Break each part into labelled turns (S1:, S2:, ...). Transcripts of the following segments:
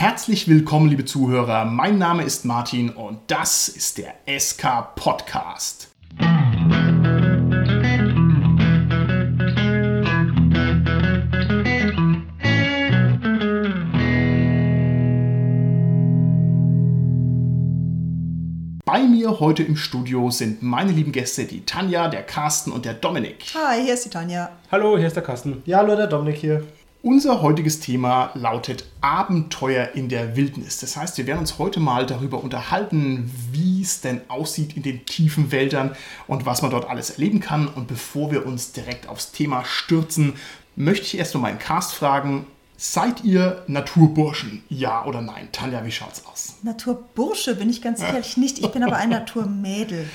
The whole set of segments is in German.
S1: Herzlich willkommen, liebe Zuhörer. Mein Name ist Martin und das ist der SK Podcast. Bei mir heute im Studio sind meine lieben Gäste, die Tanja, der Carsten und der Dominik.
S2: Hi, hier ist die Tanja.
S3: Hallo, hier ist der Carsten.
S4: Ja, hallo, der Dominik hier.
S1: Unser heutiges Thema lautet Abenteuer in der Wildnis. Das heißt, wir werden uns heute mal darüber unterhalten, wie es denn aussieht in den tiefen Wäldern und was man dort alles erleben kann. Und bevor wir uns direkt aufs Thema stürzen, möchte ich erst noch meinen Cast fragen, Seid ihr Naturburschen? Ja oder nein? Tanja, wie schaut's aus?
S2: Naturbursche bin ich ganz ehrlich nicht. Ich bin aber ein Naturmädel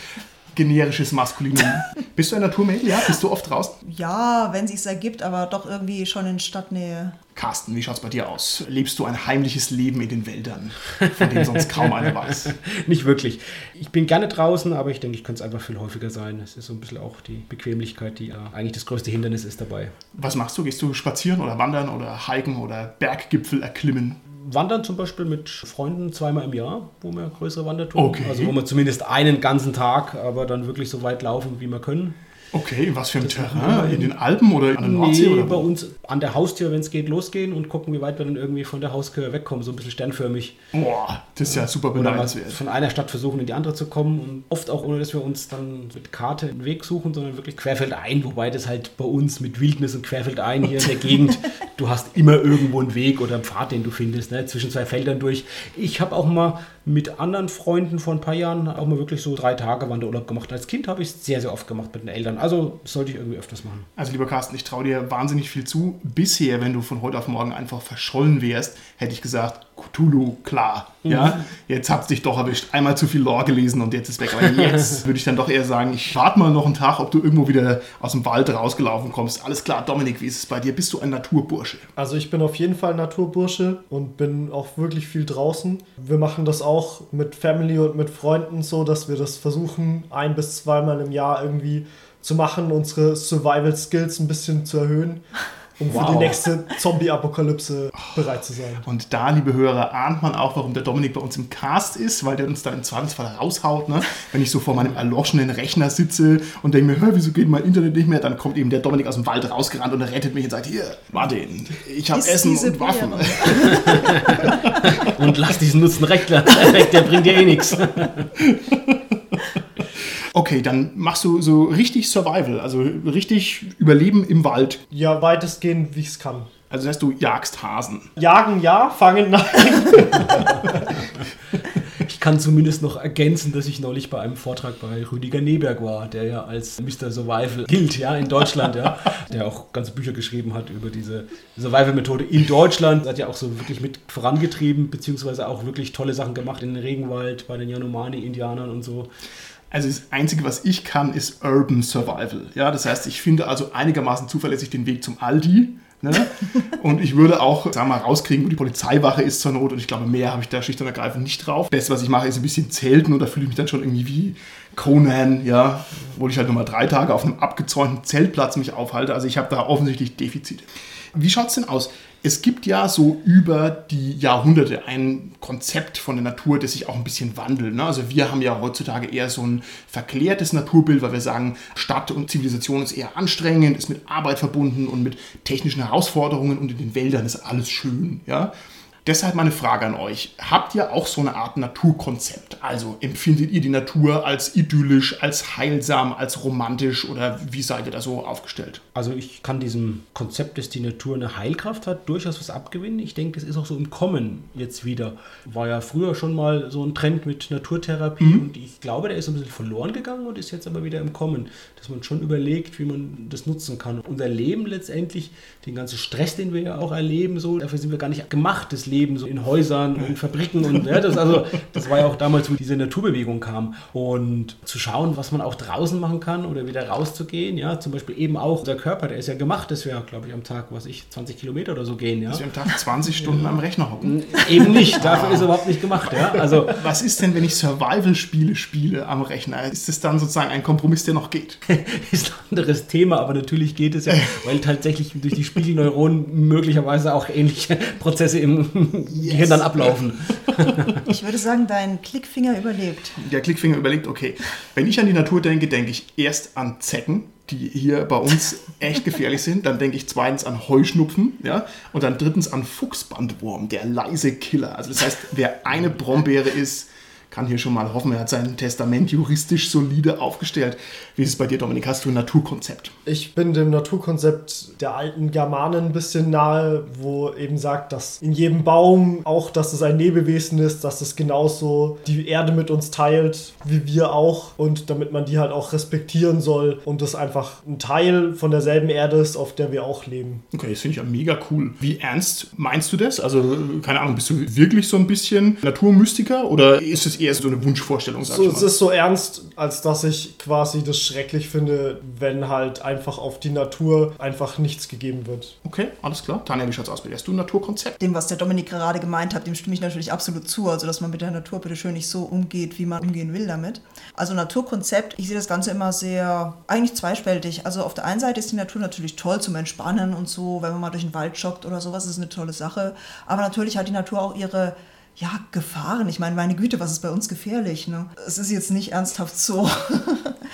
S1: generisches Maskulinum. Bist du ein Naturmädel? Ja? Bist du oft draußen?
S2: Ja, wenn sich's ergibt, aber doch irgendwie schon in Stadtnähe.
S1: Carsten, wie schaut's bei dir aus? Lebst du ein heimliches Leben in den Wäldern, von dem sonst kaum einer weiß?
S3: Nicht wirklich. Ich bin gerne draußen, aber ich denke, ich könnte es einfach viel häufiger sein. Es ist so ein bisschen auch die Bequemlichkeit, die ja eigentlich das größte Hindernis ist dabei.
S1: Was machst du? Gehst du spazieren oder wandern oder hiken oder Berggipfel erklimmen?
S3: Wandern zum Beispiel mit Freunden zweimal im Jahr, wo wir größere Wandertouren.
S1: Okay.
S3: Also wo wir zumindest einen ganzen Tag, aber dann wirklich so weit laufen, wie wir können.
S1: Okay, was für ein Terrain? In den Alpen oder an der Nordsee?
S3: Nee,
S1: oder
S3: bei uns an der Haustür, wenn es geht, losgehen und gucken, wie weit wir dann irgendwie von der Haustür wegkommen, so ein bisschen sternförmig.
S1: Boah, das ist ja super beneidenswert.
S3: von einer Stadt versuchen, in die andere zu kommen und oft auch ohne, dass wir uns dann mit Karte einen Weg suchen, sondern wirklich querfeldein, wobei das halt bei uns mit Wildnis und querfeldein hier in der Gegend, du hast immer irgendwo einen Weg oder einen Pfad, den du findest, ne, zwischen zwei Feldern durch. Ich habe auch mal mit anderen Freunden vor ein paar Jahren auch mal wirklich so drei Tage Wanderurlaub gemacht. Als Kind habe ich es sehr, sehr oft gemacht mit den Eltern. Also sollte ich irgendwie öfters machen.
S1: Also lieber Carsten, ich traue dir wahnsinnig viel zu. Bisher, wenn du von heute auf morgen einfach verschollen wärst, hätte ich gesagt, Cthulhu, klar. Ja, jetzt hab's dich doch erwischt. Einmal zu viel Lore gelesen und jetzt ist weg. Aber jetzt würde ich dann doch eher sagen, ich warte mal noch einen Tag, ob du irgendwo wieder aus dem Wald rausgelaufen kommst. Alles klar, Dominik, wie ist es bei dir? Bist du ein Naturbursche?
S4: Also ich bin auf jeden Fall Naturbursche und bin auch wirklich viel draußen. Wir machen das auch mit Family und mit Freunden so, dass wir das versuchen, ein bis zweimal im Jahr irgendwie zu machen, unsere Survival Skills ein bisschen zu erhöhen, um für
S1: Wow.
S4: die nächste Zombie-Apokalypse bereit zu sein.
S1: Und da, liebe Hörer, ahnt man auch, warum der Dominik bei uns im Cast ist, weil der uns dann im Zweifelsfall raushaut. Ne? Wenn ich so vor meinem erloschenen Rechner sitze und denke mir, "Hä, wieso geht mein Internet nicht mehr, dann kommt eben der Dominik aus dem Wald rausgerannt und er rettet mich und sagt, hier, Martin, ich habe Essen
S2: diese
S1: und Waffen.
S3: Und lass diesen Nutzenrechtler weg, der bringt dir eh nichts.
S1: Okay, dann machst du so richtig Survival, also richtig Überleben im Wald.
S4: Ja, weitestgehend, wie ich es kann.
S1: Also das heißt, du jagst Hasen.
S4: Jagen ja, fangen nein.
S3: Ich kann zumindest noch ergänzen, dass ich neulich bei einem Vortrag bei Rüdiger Neberg war, der ja als Mr. Survival gilt, ja, in Deutschland, ja, der auch ganze Bücher geschrieben hat über diese Survival-Methode in Deutschland, hat ja auch so wirklich mit vorangetrieben, beziehungsweise auch wirklich tolle Sachen gemacht in den Regenwald, bei den Yanomami-Indianern und so.
S1: Also das Einzige, was ich kann, ist Urban Survival. Ja, das heißt, ich finde also einigermaßen zuverlässig den Weg zum Aldi. Ne? Und ich würde auch, sagen wir mal, rauskriegen, wo die Polizeiwache ist zur Not. Und ich glaube, mehr habe ich da schlicht und ergreifend nicht drauf. Das Beste, was ich mache, ist ein bisschen Zelten. Und da fühle ich mich dann schon irgendwie wie Conan, ja, wo ich halt nur mal drei Tage auf einem abgezäunten Zeltplatz mich aufhalte. Also ich habe da offensichtlich Defizite. Wie schaut es denn aus? Es gibt ja so über die Jahrhunderte ein Konzept von der Natur, das sich auch ein bisschen wandelt. Ne? Also wir haben ja heutzutage eher so ein verklärtes Naturbild, weil wir sagen, Stadt und Zivilisation ist eher anstrengend, ist mit Arbeit verbunden und mit technischen Herausforderungen und in den Wäldern ist alles schön. Ja? Deshalb meine Frage an euch. Habt ihr auch so eine Art Naturkonzept? Also empfindet ihr die Natur als idyllisch, als heilsam, als romantisch oder wie seid ihr da so aufgestellt?
S3: Also ich kann diesem Konzept, dass die Natur eine Heilkraft hat, durchaus was abgewinnen. Ich denke, es ist auch so im Kommen jetzt wieder. War ja früher schon mal so ein Trend mit Naturtherapie und ich glaube, der ist ein bisschen verloren gegangen und ist jetzt aber wieder im Kommen. Dass man schon überlegt, wie man das nutzen kann. Unser Leben letztendlich, den ganzen Stress, den wir ja auch erleben, so, dafür sind wir gar nicht gemacht, das Leben so in Häusern und Fabriken und ja, das, also, das war ja auch damals, wo diese Naturbewegung kam. Und zu schauen, was man auch draußen machen kann oder wieder rauszugehen, ja, zum Beispiel eben auch unser Körper, der ist ja gemacht, dass wir, glaube ich, am Tag, was ich, 20 Kilometer oder so gehen, ja.
S1: Dass wir am Tag 20 Stunden am Rechner hocken.
S3: Eben nicht, dafür ist er überhaupt nicht gemacht, ja. Also
S1: Was ist denn, wenn ich Survival-Spiele spiele am Rechner? Ist das dann sozusagen ein Kompromiss, der noch geht?
S3: ist ein anderes Thema, aber natürlich geht es ja, weil tatsächlich durch die Spiegelneuronen möglicherweise auch ähnliche Prozesse im Gehirn dann ablaufen.
S2: Ich würde sagen, dein Klickfinger überlebt.
S1: Der Klickfinger überlegt, okay, wenn ich an die Natur denke, denke ich erst an Zecken, die hier bei uns echt gefährlich sind. Dann denke ich zweitens an Heuschnupfen, ja, und dann drittens an Fuchsbandwurm, der leise Killer. Also das heißt, wer eine Brombeere ist, kann hier schon mal hoffen, er hat sein Testament juristisch solide aufgestellt. Wie ist es bei dir, Dominik? Hast du ein Naturkonzept?
S4: Ich bin dem Naturkonzept der alten Germanen ein bisschen nahe, wo eben sagt, dass in jedem Baum auch, dass es ein Lebewesen ist, dass es genauso die Erde mit uns teilt, wie wir auch. Und damit man die halt auch respektieren soll und das einfach ein Teil von derselben Erde ist, auf der wir auch leben.
S1: Okay, das finde ich ja mega cool. Wie ernst meinst du das? Also, keine Ahnung, bist du wirklich so ein bisschen Naturmystiker oder ist es eher so eine Wunschvorstellung? Sag
S4: So,
S1: ich
S4: es ist so ernst, als dass ich quasi das schrecklich finde, wenn halt einfach auf die Natur einfach nichts gegeben wird.
S1: Okay, alles klar. Tanja, wie schaut's aus? Hast du ein Naturkonzept?
S2: Dem, was der Dominik gerade gemeint hat, dem stimme ich natürlich absolut zu. Also, dass man mit der Natur bitte schön nicht so umgeht, wie man umgehen will damit. Also, Naturkonzept, ich sehe das Ganze immer sehr, eigentlich zweispältig. Also, auf der einen Seite ist die Natur natürlich toll zum Entspannen und so, wenn man mal durch den Wald joggt oder sowas, ist eine tolle Sache. Aber natürlich hat die Natur auch ihre ja, Gefahren. Ich meine, meine Güte, was ist bei uns gefährlich? Ne? Es ist jetzt nicht ernsthaft so.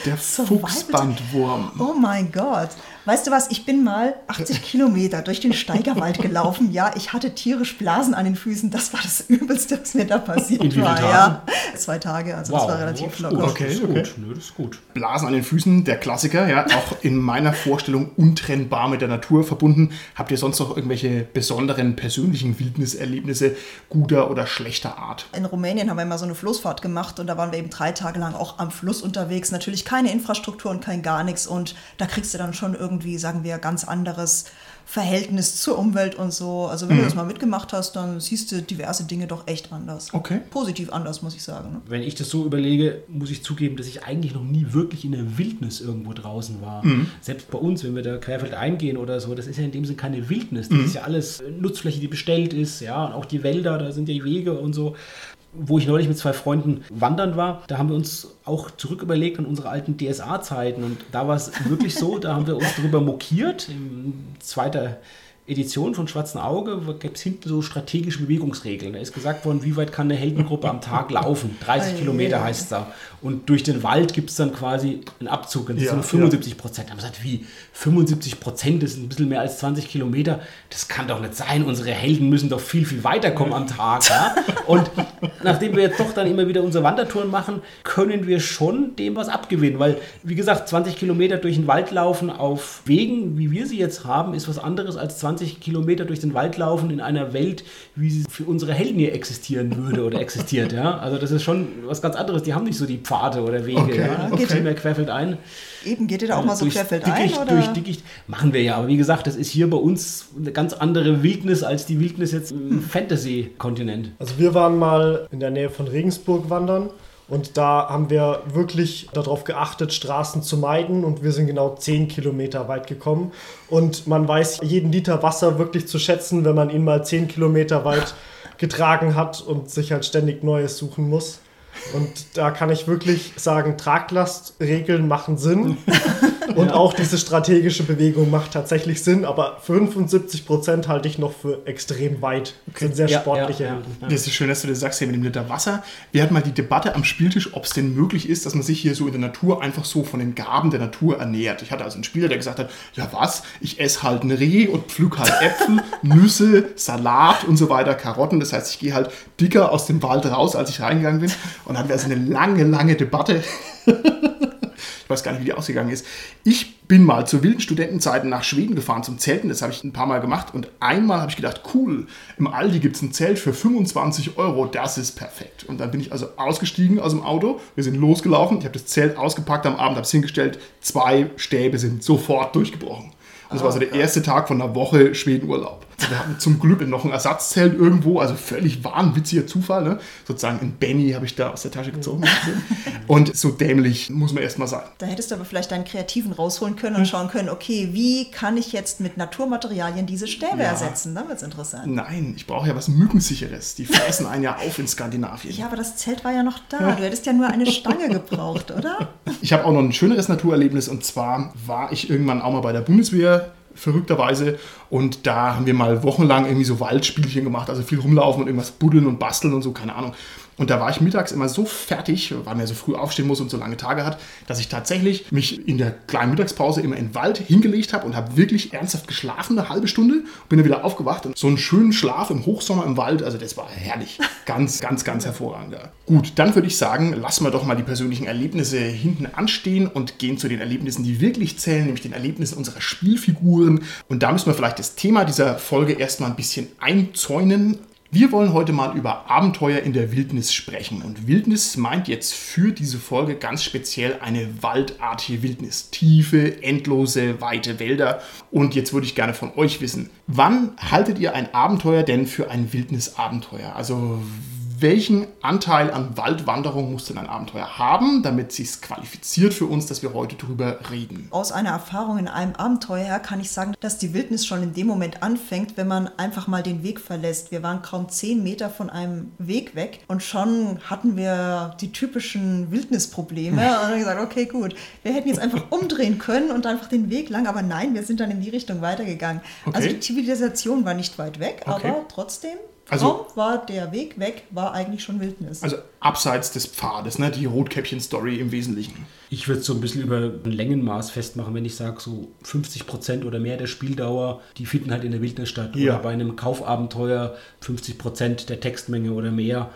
S1: Der Fuchsbandwurm.
S2: Oh mein Gott. Weißt du was, ich bin mal 80 Kilometer durch den Steigerwald gelaufen. Ja, ich hatte tierisch Blasen an den Füßen. Das war das Übelste, was mir da passiert
S3: In
S2: war. Ja, zwei Tage, also das war relativ locker.
S3: gut.
S1: Okay,
S3: das ist
S1: okay.
S3: gut. Nö, das ist gut.
S1: Blasen an den Füßen, der Klassiker, ja, auch in meiner Vorstellung untrennbar mit der Natur verbunden. Habt ihr sonst noch irgendwelche besonderen persönlichen Wildniserlebnisse guter oder schlechter Art?
S2: In Rumänien haben wir immer so eine Floßfahrt gemacht und da waren wir eben drei Tage lang auch am Fluss unterwegs. Natürlich keine Infrastruktur und kein gar nichts und da kriegst du dann schon irgendwie, sagen wir, ganz anderes Verhältnis zur Umwelt und so. Also wenn du das mal mitgemacht hast, dann siehst du diverse Dinge doch echt anders.
S1: Okay.
S2: Positiv anders, muss ich sagen. Ne?
S3: Wenn ich das so überlege, muss ich zugeben, dass ich eigentlich noch nie wirklich in der Wildnis irgendwo draußen war. Selbst bei uns, wenn wir da querfeld eingehen oder so, das ist ja in dem Sinne keine Wildnis. Das ist ja alles Nutzfläche, die bestellt ist, ja, und auch die Wälder, da sind ja die Wege und so. Wo ich neulich mit zwei Freunden wandern war, da haben wir uns auch zurück überlegt an unsere alten DSA-Zeiten. Und da war es wirklich so, da haben wir uns darüber mokiert, in zweiter Edition von Schwarzen Auge gibt es hinten so strategische Bewegungsregeln. Da ist gesagt worden, wie weit kann eine Heldengruppe am Tag laufen? 30
S2: Ei,
S3: Kilometer
S2: ei, ei.
S3: heißt es da. Und durch den Wald gibt es dann quasi einen Abzug. Und das
S1: Ja,
S3: sind nur 75 Prozent. Da haben wir gesagt, wie 75 Prozent, das ist ein bisschen mehr als 20 Kilometer. Das kann doch nicht sein. Unsere Helden müssen doch viel, viel weiterkommen am Tag. Ja? Und nachdem wir jetzt doch dann immer wieder unsere Wandertouren machen, können wir schon dem was abgewinnen. Weil, wie gesagt, 20 Kilometer durch den Wald laufen auf Wegen, wie wir sie jetzt haben, ist was anderes als 20 Kilometer durch den Wald laufen in einer Welt, wie sie für unsere Helden hier existieren würde oder existiert. Ja? Also das ist schon was ganz anderes. Die haben nicht so die Pfade oder Wege.
S1: Okay,
S3: ja? Das
S1: okay.
S3: geht mehr querfeld ein.
S2: Eben, geht ihr da auch mal so
S3: Durchs
S2: querfeld ein?
S3: Dickicht,
S2: Oder?
S3: Durch Dickicht machen wir ja, aber wie gesagt, das ist hier bei uns eine ganz andere Wildnis als die Wildnis jetzt im Fantasy-Kontinent.
S4: Also wir waren mal in der Nähe von Regensburg wandern und da haben wir wirklich darauf geachtet, Straßen zu meiden und wir sind genau 10 Kilometer weit gekommen. Und man weiß jeden Liter Wasser wirklich zu schätzen, wenn man ihn mal 10 Kilometer weit getragen hat und sich halt ständig Neues suchen muss. Und da kann ich wirklich sagen, Traglastregeln machen Sinn. Und auch diese strategische Bewegung macht tatsächlich Sinn, aber 75% halte ich noch für extrem weit. Das sind sehr
S3: Ja,
S4: sportliche
S3: ja, ja.
S4: Helden.
S1: Das ist schön, dass du das sagst hier mit dem Liter Wasser. Wir hatten mal die Debatte am Spieltisch, ob es denn möglich ist, dass man sich hier so in der Natur einfach so von den Gaben der Natur ernährt. Ich hatte also einen Spieler, der gesagt hat, ja was, ich esse halt ein Reh und pflück halt Äpfel, Nüsse, Salat und so weiter, Karotten. Das heißt, ich gehe halt dicker aus dem Wald raus, als ich reingegangen bin. Und dann hatten wir also eine lange, lange Debatte. Ich weiß gar nicht, wie die ausgegangen ist. Ich bin mal zu wilden Studentenzeiten nach Schweden gefahren zum Zelten. Das habe ich ein paar Mal gemacht. Und einmal habe ich gedacht, cool, im Aldi gibt es ein Zelt für 25 Euro. Das ist perfekt. Und dann bin ich also ausgestiegen aus dem Auto. Wir sind losgelaufen. Ich habe das Zelt ausgepackt am Abend, habe es hingestellt. Zwei Stäbe sind sofort durchgebrochen. Und das war so der erste Tag von einer Woche Schwedenurlaub. Wir hatten zum Glück noch ein Ersatzzelt irgendwo, also völlig wahnwitziger Zufall. Ne? Sozusagen ein Benny habe ich da aus der Tasche gezogen. Und so dämlich muss man erstmal sein.
S2: Da hättest du aber vielleicht deinen Kreativen rausholen können und schauen können, okay, wie kann ich jetzt mit Naturmaterialien diese Stäbe
S1: Ja.
S2: ersetzen? Dann wird es interessant.
S1: Nein, ich brauche ja was Mückensicheres. Die fressen einen ja auf in Skandinavien.
S2: Ja, aber das Zelt war ja noch da. Du hättest ja nur eine Stange gebraucht, oder?
S1: Ich habe auch noch ein schöneres Naturerlebnis und zwar war ich irgendwann auch mal bei der Bundeswehr verrückterweise. Und da haben wir mal wochenlang irgendwie so Waldspielchen gemacht, also viel rumlaufen und irgendwas buddeln und basteln und so, keine Ahnung. Und da war ich mittags immer so fertig, weil man ja so früh aufstehen muss und so lange Tage hat, dass ich tatsächlich mich in der kleinen Mittagspause immer in den Wald hingelegt habe und habe wirklich ernsthaft geschlafen, eine halbe Stunde. Bin dann wieder aufgewacht und so einen schönen Schlaf im Hochsommer im Wald, also das war herrlich. Ganz, ganz, ganz hervorragend. Ja. Gut, dann würde ich sagen, lassen wir doch mal die persönlichen Erlebnisse hinten anstehen und gehen zu den Erlebnissen, die wirklich zählen, nämlich den Erlebnissen unserer Spielfiguren. Und da müssen wir vielleicht das Thema dieser Folge erstmal ein bisschen einzäunen. Wir wollen heute mal über Abenteuer in der Wildnis sprechen. Und Wildnis meint jetzt für diese Folge ganz speziell eine waldartige Wildnis. Tiefe, endlose, weite Wälder. Und jetzt würde ich gerne von euch wissen, wann haltet ihr ein Abenteuer denn für ein Wildnisabenteuer? Also welchen Anteil an Waldwanderung muss denn ein Abenteuer haben, damit es sich qualifiziert für uns, dass wir heute drüber reden?
S2: Aus einer Erfahrung in einem Abenteuer her kann ich sagen, dass die Wildnis schon in dem Moment anfängt, wenn man einfach mal den Weg verlässt. Wir waren kaum zehn Meter von einem Weg weg und schon hatten wir die typischen Wildnisprobleme. Und dann gesagt, okay, gut, wir hätten jetzt einfach umdrehen können und einfach den Weg lang, aber nein, wir sind dann in die Richtung weitergegangen.
S1: Okay.
S2: Also die Zivilisation war nicht weit weg,
S1: Okay.
S2: aber trotzdem.
S1: Also-
S2: kaum war der Weg weg, war eigentlich schon Wildnis.
S1: Also abseits des Pfades, ne? die Rotkäppchen-Story im Wesentlichen.
S3: Ich würde es so ein bisschen über ein Längenmaß festmachen, wenn ich sage, so 50% oder mehr der Spieldauer, die finden halt in der Wildnis statt.
S1: Ja.
S3: Oder bei einem Kaufabenteuer 50% der Textmenge oder mehr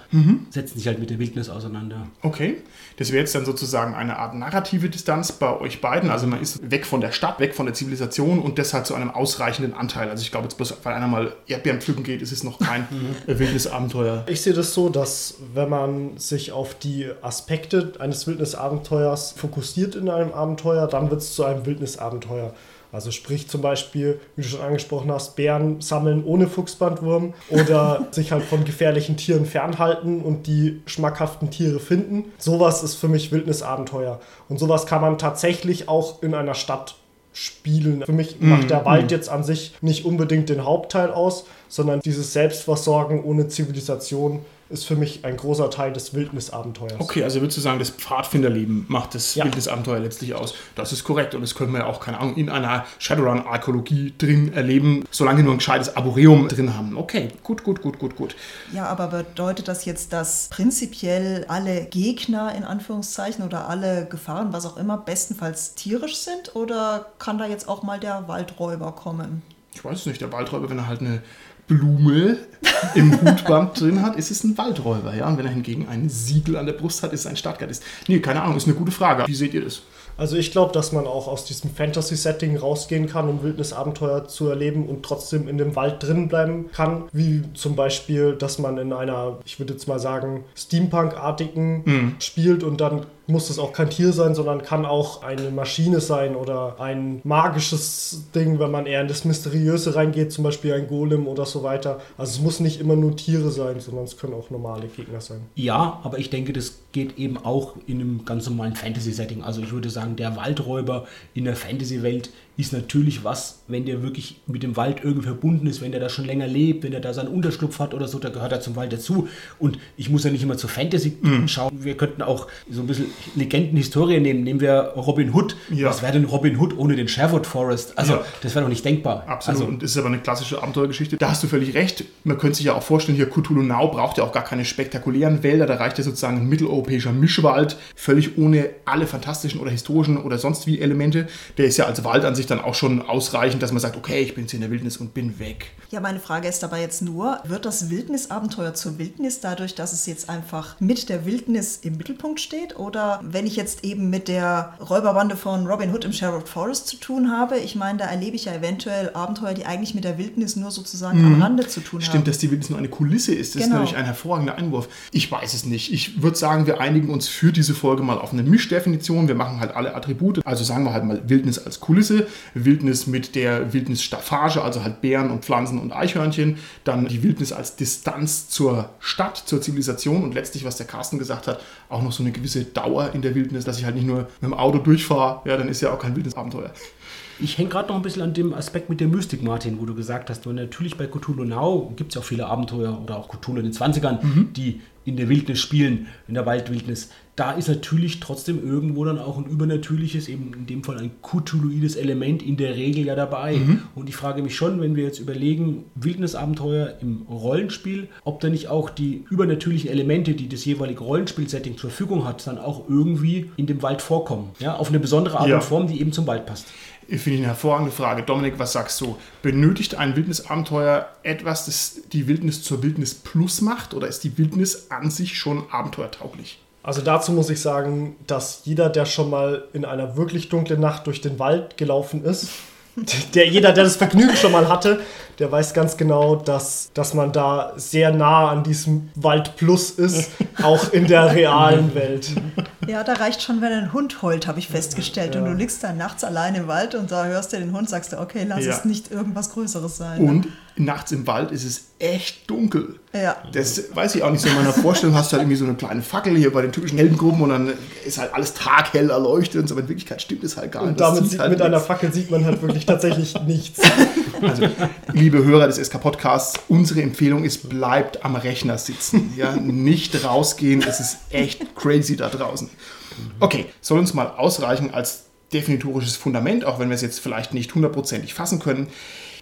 S3: setzen sich halt mit der Wildnis auseinander.
S1: Okay, das wäre jetzt dann sozusagen eine Art narrative Distanz bei euch beiden. Also man ist weg von der Stadt, weg von der Zivilisation und deshalb zu einem ausreichenden Anteil. Also ich glaube jetzt bloß, weil einer mal Erdbeeren pflücken geht, ist es noch kein äh, Wildnisabenteuer.
S4: Ich sehe das so, dass wenn man sich auf die Aspekte eines Wildnisabenteuers fokussiert in einem Abenteuer, dann wird es zu einem Wildnisabenteuer. Also sprich zum Beispiel, wie du schon angesprochen hast, Bären sammeln ohne Fuchsbandwurm oder sich halt von gefährlichen Tieren fernhalten und die schmackhaften Tiere finden. Sowas ist für mich Wildnisabenteuer. Und sowas kann man tatsächlich auch in einer Stadt spielen. Für mich macht der Wald jetzt an sich nicht unbedingt den Hauptteil aus, sondern dieses Selbstversorgen ohne Zivilisation ist für mich ein großer Teil des Wildnisabenteuers.
S1: Okay, also würdest du sagen, das Pfadfinderleben macht das
S4: Ja.
S1: Wildnisabenteuer letztlich aus. Das ist korrekt und das können wir ja auch, keine Ahnung, in einer Shadowrun-Archäologie drin erleben, solange wir nur ein gescheites Arboreum drin haben. Okay, gut, gut, gut, gut, gut.
S2: Ja, aber bedeutet das jetzt, dass prinzipiell alle Gegner in Anführungszeichen oder alle Gefahren, was auch immer, bestenfalls tierisch sind? Oder kann da jetzt auch mal der Waldräuber kommen?
S1: Ich weiß es nicht, der Waldräuber, wenn er halt eine Blume im Hutband drin hat, ist es ein Waldräuber. Ja? Und wenn er hingegen ein Siegel an der Brust hat, ist es ein Stadtgeist. Nee, keine Ahnung, ist eine gute Frage. Wie seht ihr das?
S4: Also ich glaube, dass man auch aus diesem Fantasy-Setting rausgehen kann, um Wildnisabenteuer zu erleben und trotzdem in dem Wald drin bleiben kann. Wie zum Beispiel, dass man in einer, ich würde jetzt mal sagen, Steampunk-artigen spielt und dann muss es auch kein Tier sein, sondern kann auch eine Maschine sein oder ein magisches Ding, wenn man eher in das Mysteriöse reingeht, zum Beispiel ein Golem oder so weiter. Also es muss nicht immer nur Tiere sein, sondern es können auch normale Gegner sein.
S3: Ja, aber ich denke, das geht eben auch in einem ganz normalen Fantasy-Setting. Also ich würde sagen, der Waldräuber in der Fantasy-Welt ist natürlich was, wenn der wirklich mit dem Wald irgendwie verbunden ist, wenn der da schon länger lebt, wenn er da seinen Unterschlupf hat oder so, da gehört er zum Wald dazu. Und ich muss ja nicht immer zur Fantasy schauen. Wir könnten auch so ein bisschen Legendenhistorie nehmen. Nehmen wir Robin Hood.
S1: Ja.
S3: Was wäre denn Robin Hood ohne den Sherwood Forest? Also,
S1: Ja.
S3: das wäre doch nicht denkbar.
S1: Absolut.
S3: Also,
S1: und das ist aber eine klassische Abenteuergeschichte. Da hast du völlig recht. Man könnte sich ja auch vorstellen, hier Cthulhu Now braucht ja auch gar keine spektakulären Wälder. Da reicht ja sozusagen ein mitteleuropäischer Mischwald, völlig ohne alle fantastischen oder historischen oder sonst wie Elemente. Der ist ja als Wald an sich dann auch schon ausreichend, dass man sagt, okay, ich bin jetzt hier in der Wildnis und bin weg.
S2: Ja, meine Frage ist dabei jetzt nur, wird das Wildnisabenteuer zur Wildnis dadurch, dass es jetzt einfach mit der Wildnis im Mittelpunkt steht? Oder wenn ich jetzt eben mit der Räuberbande von Robin Hood im Sherwood Forest zu tun habe, ich meine, da erlebe ich ja eventuell Abenteuer, die eigentlich mit der Wildnis nur sozusagen am Rande zu tun haben.
S1: Stimmt, dass die Wildnis nur eine Kulisse ist. Das ist
S2: Genau.
S1: natürlich ein hervorragender Einwurf. Ich weiß es nicht. Ich würde sagen, wir einigen uns für diese Folge mal auf eine Mischdefinition. Wir machen halt alle Attribute. Also sagen wir halt mal Wildnis als Kulisse, Wildnis mit der Wildnisstaffage, also halt Bären und Pflanzen und Eichhörnchen. Dann die Wildnis als Distanz zur Stadt, zur Zivilisation und letztlich, was der Carsten gesagt hat, auch noch so eine gewisse Dauer in der Wildnis, dass ich halt nicht nur mit dem Auto durchfahre. Ja, dann ist ja auch kein Wildnisabenteuer.
S3: Ich hänge gerade noch ein bisschen an dem Aspekt mit der Mystik, Martin, wo du gesagt hast, weil natürlich bei Cthulhu Now gibt es ja auch viele Abenteuer oder auch Cthulhu in den 20ern, die in der Wildnis spielen, in der Waldwildnis. Da ist natürlich trotzdem irgendwo dann auch ein übernatürliches, eben in dem Fall ein Cthulhuides Element in der Regel ja dabei. Und ich frage mich schon, wenn wir jetzt überlegen, Wildnisabenteuer im Rollenspiel, ob da nicht auch die übernatürlichen Elemente, die das jeweilige Rollenspielsetting zur Verfügung hat, dann auch irgendwie in dem Wald vorkommen. Ja, auf eine besondere Art
S1: Ja.
S3: und Form, die eben zum Wald passt.
S1: Ich finde eine hervorragende Frage. Dominik, was sagst du? Benötigt ein Wildnisabenteuer etwas, das die Wildnis zur Wildnis Plus macht? Oder ist die Wildnis an sich schon abenteuertauglich?
S4: Also dazu muss ich sagen, dass jeder, der schon mal in einer wirklich dunklen Nacht durch den Wald gelaufen ist, der jeder, der das Vergnügen schon mal hatte, der weiß ganz genau, dass, dass man da sehr nah an diesem Wald Plus ist, auch in der realen Welt.
S2: Ja, da reicht schon, wenn ein Hund heult, habe ich festgestellt. Und du liegst da nachts allein im Wald und da hörst du den Hund, sagst du, okay, lass
S1: Ja.
S2: es nicht irgendwas Größeres sein. ne?
S1: Und nachts im Wald ist es echt dunkel.
S2: Ja.
S1: Das weiß ich auch nicht so. In meiner Vorstellung hast du halt irgendwie so eine kleine Fackel hier bei den typischen Heldengruppen und dann ist halt alles taghell erleuchtet und so. Aber in Wirklichkeit stimmt es halt gar nicht.
S4: Und damit
S1: sieht halt
S4: mit einer
S1: nichts.
S4: Fackel sieht man halt wirklich tatsächlich nichts.
S1: Also, liebe Hörer des SK Podcasts, unsere Empfehlung ist, bleibt am Rechner sitzen. Ja, nicht rausgehen. Es ist echt crazy da draußen. Okay, soll uns mal ausreichen als definitorisches Fundament, auch wenn wir es jetzt vielleicht nicht hundertprozentig fassen können.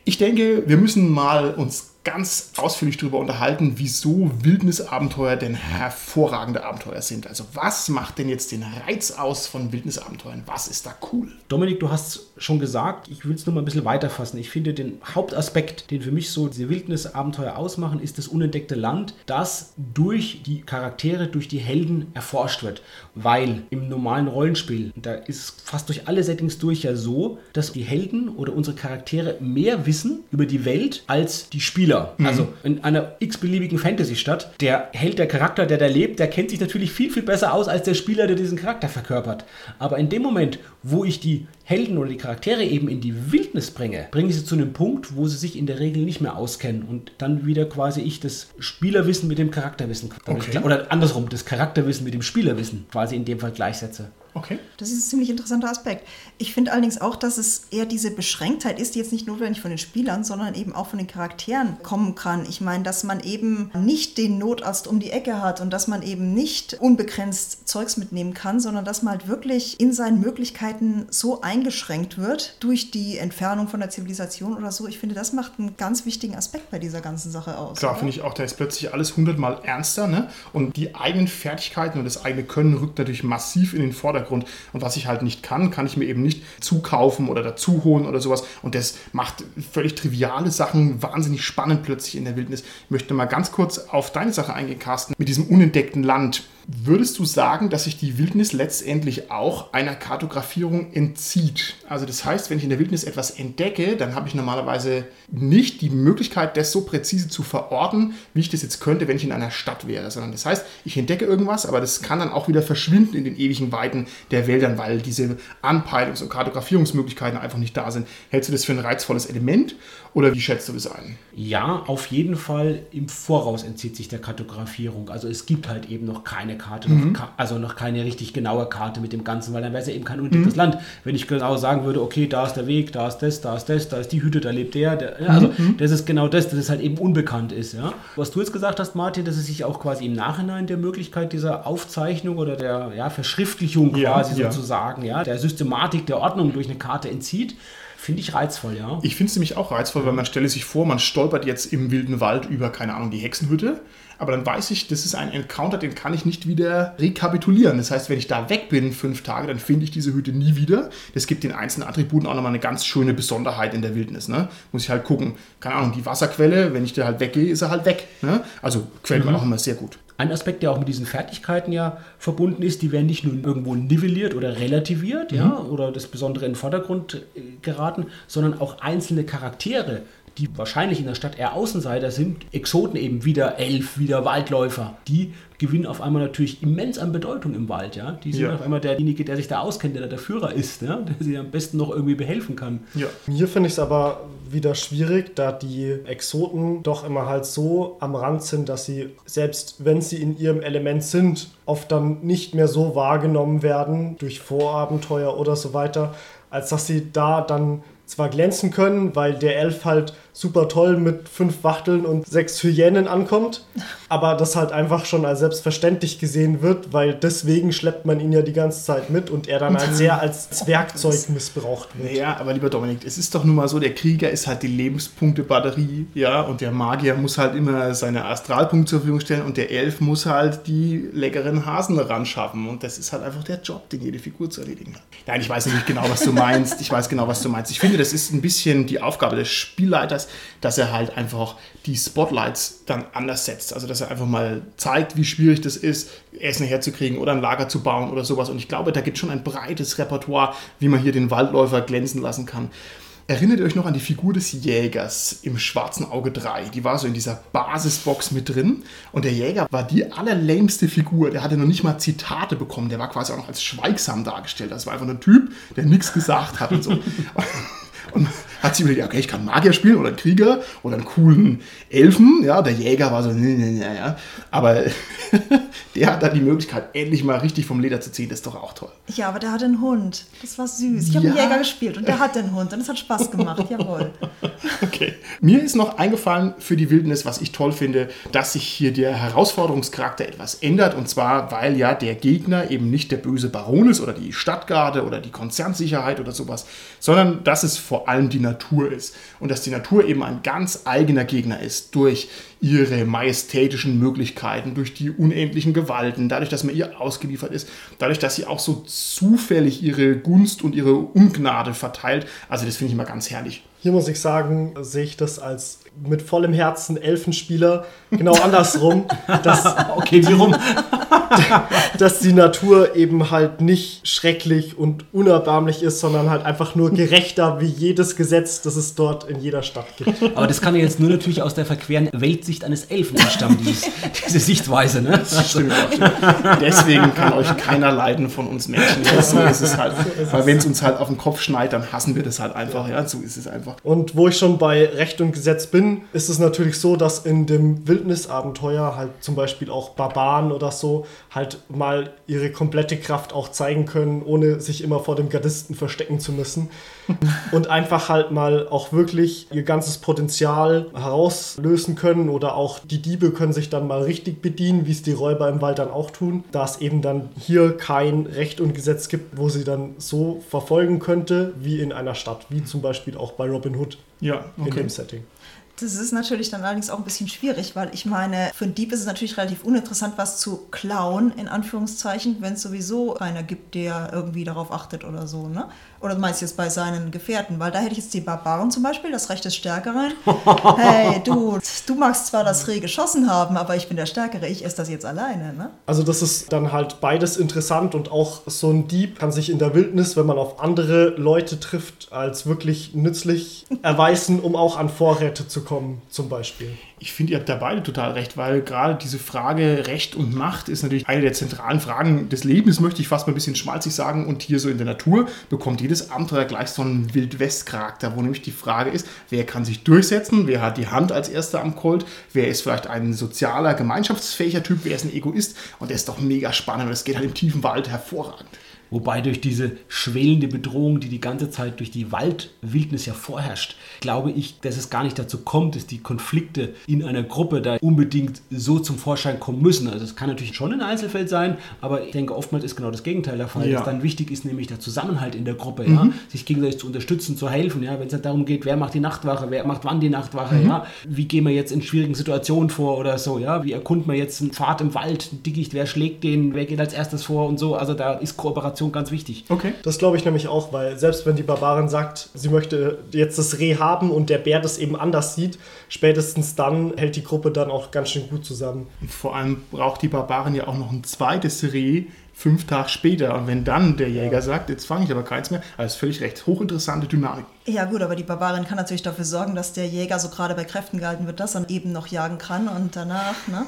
S1: Ich denke, wir müssen mal uns ganz ausführlich darüber unterhalten, wieso Wildnisabenteuer denn hervorragende Abenteuer sind. Also was macht denn jetzt den Reiz aus von Wildnisabenteuern? Was ist da cool?
S3: Dominik, du hast schon gesagt, ich will es nur mal ein bisschen weiterfassen. Ich finde, den Hauptaspekt, den für mich so diese Wildnisabenteuer ausmachen, ist das unentdeckte Land, das durch die Charaktere, durch die Helden erforscht wird. Weil im normalen Rollenspiel, da ist fast durch alle Settings durch ja so, dass die Helden oder unsere Charaktere mehr wissen über die Welt als die Spieler. Also in einer x-beliebigen Fantasy-Stadt, der Held, der Charakter, der da lebt, der kennt sich natürlich viel, viel besser aus als der Spieler, der diesen Charakter verkörpert. Aber in dem Moment, wo ich die Helden oder die Charaktere eben in die Wildnis bringe, bringe ich sie zu einem Punkt, wo sie sich in der Regel nicht mehr auskennen und dann wieder quasi ich das Spielerwissen mit dem Charakterwissen
S1: Okay.
S3: oder andersrum das Charakterwissen mit dem Spielerwissen quasi in dem Fall gleichsetze.
S1: Okay.
S2: Das ist ein ziemlich interessanter Aspekt. Ich finde allerdings auch, dass es eher diese Beschränktheit ist, die jetzt nicht notwendig von den Spielern, sondern eben auch von den Charakteren kommen kann. Ich meine, dass man eben nicht den Notarzt um die Ecke hat und dass man eben nicht unbegrenzt Zeugs mitnehmen kann, sondern dass man halt wirklich in seinen Möglichkeiten so eingeschränkt wird durch die Entfernung von der Zivilisation oder so. Ich finde, das macht einen ganz wichtigen Aspekt bei dieser ganzen Sache aus.
S1: Klar, finde ich auch, da ist plötzlich alles hundertmal ernster, ne? Und die eigenen Fertigkeiten und das eigene Können rückt natürlich massiv in den Vordergrund. Und was ich halt nicht kann, kann ich mir eben nicht zukaufen oder dazu holen oder sowas. Und das macht völlig triviale Sachen wahnsinnig spannend plötzlich in der Wildnis. Ich möchte mal ganz kurz auf deine Sache eingehen, Carsten, mit diesem unentdeckten Land. Würdest du sagen, dass sich die Wildnis letztendlich auch einer Kartografierung entzieht? Also das heißt, wenn ich in der Wildnis etwas entdecke, dann habe ich normalerweise nicht die Möglichkeit, das so präzise zu verorten, wie ich das jetzt könnte, wenn ich in einer Stadt wäre. Sondern das heißt, ich entdecke irgendwas, aber das kann dann auch wieder verschwinden in den ewigen Weiten der Wäldern, weil diese Anpeilungs- und Kartografierungsmöglichkeiten einfach nicht da sind. Hältst du das für ein reizvolles Element oder wie schätzt du das ein?
S3: Ja, auf jeden Fall im Voraus entzieht sich der Kartografierung. Also es gibt halt eben noch keine Karte, noch ka also noch keine richtig genaue Karte mit dem Ganzen, weil dann wäre es ja eben kein unentdecktes Land. Wenn ich genau sagen würde, okay, da ist der Weg, da ist das, da ist das, da ist die Hütte, da lebt der. der ja, also das ist genau das, dass es halt eben unbekannt ist. Ja? Was du jetzt gesagt hast, Martin, dass es sich auch quasi im Nachhinein der Möglichkeit dieser Aufzeichnung oder der ja, Verschriftlichung quasi sozusagen, ja, der Systematik der Ordnung durch eine Karte entzieht, finde ich reizvoll, ja.
S1: Ich finde es nämlich auch reizvoll, weil man stelle sich vor, man stolpert jetzt im wilden Wald über, keine Ahnung, die Hexenhütte. Aber dann weiß ich, das ist ein Encounter, den kann ich nicht wieder rekapitulieren. Das heißt, wenn ich da weg bin, fünf Tage, dann finde ich diese Hütte nie wieder. Das gibt den einzelnen Attributen auch nochmal eine ganz schöne Besonderheit in der Wildnis. Ne? Muss ich halt gucken. Keine Ahnung, die Wasserquelle, wenn ich da halt weggehe, ist er halt weg. Ne? Also gefällt mir auch immer sehr gut.
S3: Ein Aspekt, der auch mit diesen Fertigkeiten ja verbunden ist, die werden nicht nur irgendwo nivelliert oder relativiert, ja, oder das Besondere in den Vordergrund äh, geraten, sondern auch einzelne Charaktere, die wahrscheinlich in der Stadt eher Außenseiter sind, Exoten eben, wieder Elf, wieder Waldläufer, die gewinnen auf einmal natürlich immens an Bedeutung im Wald, ja. Die sind
S1: Ja.
S3: auf einmal derjenige, der sich da auskennt, der da der Führer ist, ja? der sie am besten noch irgendwie behelfen kann.
S1: Ja.
S4: Hier finde ich es aber wieder schwierig, da die Exoten doch immer halt so am Rand sind, dass sie, selbst wenn sie in ihrem Element sind, oft dann nicht mehr so wahrgenommen werden durch Vorabenteuer oder so weiter. als dass sie da dann zwar glänzen können, weil der Elf halt super toll mit fünf Wachteln und sechs Hyänen ankommt, aber das halt einfach schon als selbstverständlich gesehen wird, weil deswegen schleppt man ihn ja die ganze Zeit mit und er dann als sehr als Werkzeug missbraucht wird.
S1: Ja, aber lieber Dominik, es ist doch nun mal so, der Krieger ist halt die Lebenspunkte-Batterie, ja, und der Magier muss halt immer seine Astralpunkte zur Verfügung stellen und der Elf muss halt die leckeren Hasen ran schaffen und das ist halt einfach der Job, den jede Figur zu erledigen hat. Nein, ich weiß nicht genau, was du meinst. Ich weiß genau, was du meinst. Ich finde, das ist ein bisschen die Aufgabe des Spielleiters, dass er halt einfach die Spotlights dann anders setzt. Also, dass er einfach mal zeigt, wie schwierig das ist, Essen herzukriegen oder ein Lager zu bauen oder sowas. Und ich glaube, da gibt es schon ein breites Repertoire, wie man hier den Waldläufer glänzen lassen kann. Erinnert ihr euch noch an die Figur des Jägers im Schwarzen Auge 3? Die war so in dieser Basisbox mit drin. Und der Jäger war die allerlämste Figur. Der hatte noch nicht mal Zitate bekommen. Der war quasi auch noch als schweigsam dargestellt. Das war einfach ein Typ, der nichts gesagt hat und so. Und hat sie überlegt, okay, ich kann Magier spielen oder einen Krieger oder einen coolen Elfen. Ja, der Jäger war so, nee, nee, nee, ja. Aber der hat dann die Möglichkeit, endlich mal richtig vom Leder zu ziehen. Das ist doch auch toll.
S2: Ja, aber der hat einen Hund. Das war süß. Ich habe
S1: Ja.
S2: einen Jäger gespielt und der hat den Hund und es hat Spaß gemacht. Jawohl.
S1: Okay. Mir ist noch eingefallen für die Wildnis, was ich toll finde, dass sich hier der Herausforderungscharakter etwas ändert. Und zwar, weil ja der Gegner eben nicht der böse Baron ist oder die Stadtgarde oder die Konzernsicherheit oder sowas, sondern dass es vor allem die Natur ist. Und dass die Natur eben ein ganz eigener Gegner ist durch ihre majestätischen Möglichkeiten, durch die unendlichen Gewalten, dadurch, dass man ihr ausgeliefert ist, dadurch, dass sie auch so zufällig ihre Gunst und ihre Ungnade verteilt. Also das finde ich immer ganz herrlich.
S4: Hier muss ich sagen, sehe ich das als mit vollem Herzen Elfenspieler genau andersrum, dass,
S3: Okay, wie rum?
S4: dass die Natur eben halt nicht schrecklich und unerbärmlich ist, sondern halt einfach nur gerechter wie jedes Gesetz, das es dort in jeder Stadt gibt.
S3: Aber das kann ja jetzt nur natürlich aus der verqueren Weltsicht eines Elfen entstammen, dieses, diese Sichtweise, ne?
S1: Stimmt auch, stimmt. Deswegen kann euch keiner leiden von uns Menschen. Ja, so ist es halt. Weil wenn es uns halt auf den Kopf schneit, dann hassen wir das halt einfach. Ja, so ist es einfach.
S4: Und wo ich schon bei Recht und Gesetz bin, ist es natürlich so, dass in dem Wildnisabenteuer halt zum Beispiel auch Barbaren oder so halt mal ihre komplette Kraft auch zeigen können, ohne sich immer vor dem Gardisten verstecken zu müssen. Und einfach halt mal auch wirklich ihr ganzes Potenzial herauslösen können oder auch die Diebe können sich dann mal richtig bedienen, wie es die Räuber im Wald dann auch tun, da es eben dann hier kein Recht und Gesetz gibt, wo sie dann so verfolgen könnte wie in einer Stadt, wie zum Beispiel auch bei Robin Hood
S1: Ja,
S4: in
S1: okay.
S4: dem Setting.
S2: Das ist natürlich dann allerdings auch ein bisschen schwierig, weil ich meine, für einen Dieb ist es natürlich relativ uninteressant, was zu klauen, in Anführungszeichen, wenn es sowieso einer gibt, der irgendwie darauf achtet oder so, ne? Oder du meinst jetzt bei seinen Gefährten, weil da hätte ich jetzt die Barbaren zum Beispiel, das Recht des Stärkeren. hey, du, du magst zwar das Reh geschossen haben, aber ich bin der Stärkere, ich esse das jetzt alleine, ne?
S4: Also das ist dann halt beides interessant und auch so ein Dieb kann sich in der Wildnis, wenn man auf andere Leute trifft, als wirklich nützlich erweisen, um auch an Vorräte zu kommen, zum Beispiel.
S1: Ich finde, ihr habt da beide total recht, weil gerade diese Frage Recht und Macht ist natürlich eine der zentralen Fragen des Lebens, möchte ich fast mal ein bisschen schmalzig sagen. Und hier so in der Natur bekommt jedes Abenteuer gleich so einen Wild-West-Charakter, wo nämlich die Frage ist, wer kann sich durchsetzen, wer hat die Hand als erster am Colt, wer ist vielleicht ein sozialer, gemeinschaftsfähiger Typ, wer ist ein Egoist. Und der ist doch mega spannend und es geht halt im tiefen Wald hervorragend.
S3: Wobei durch diese schwelende Bedrohung, die die ganze Zeit durch die Waldwildnis ja vorherrscht, glaube ich, dass es gar nicht dazu kommt, dass die Konflikte in einer Gruppe da unbedingt so zum Vorschein kommen müssen. Also es kann natürlich schon ein Einzelfeld sein, aber ich denke, oftmals ist genau das Gegenteil der Fall.
S1: Ja.
S3: Was dann wichtig ist, nämlich der Zusammenhalt in der Gruppe, ja? sich gegenseitig zu unterstützen, zu helfen, ja? wenn es halt darum geht, wer macht die Nachtwache, wer macht wann die Nachtwache, ja? wie gehen wir jetzt in schwierigen Situationen vor oder so, ja? wie erkunden wir jetzt einen Pfad im Wald, ein Dickicht, wer schlägt den, wer geht als erstes vor und so. Also da ist Kooperation ganz wichtig.
S1: Okay.
S4: Das glaube ich nämlich auch, weil selbst wenn die Barbarin sagt, sie möchte jetzt das Reh haben und der Bär das eben anders sieht, spätestens dann hält die Gruppe dann auch ganz schön gut zusammen.
S1: Und vor allem braucht die Barbaren ja auch noch ein zweites Reh fünf Tage später. Und wenn dann der Jäger sagt, jetzt fange ich aber keins mehr, also völlig recht. Hochinteressante Dynamik.
S2: Ja gut, aber die Barbarin kann natürlich dafür sorgen, dass der Jäger so gerade bei Kräften gehalten wird, dass er eben noch jagen kann und danach, ne?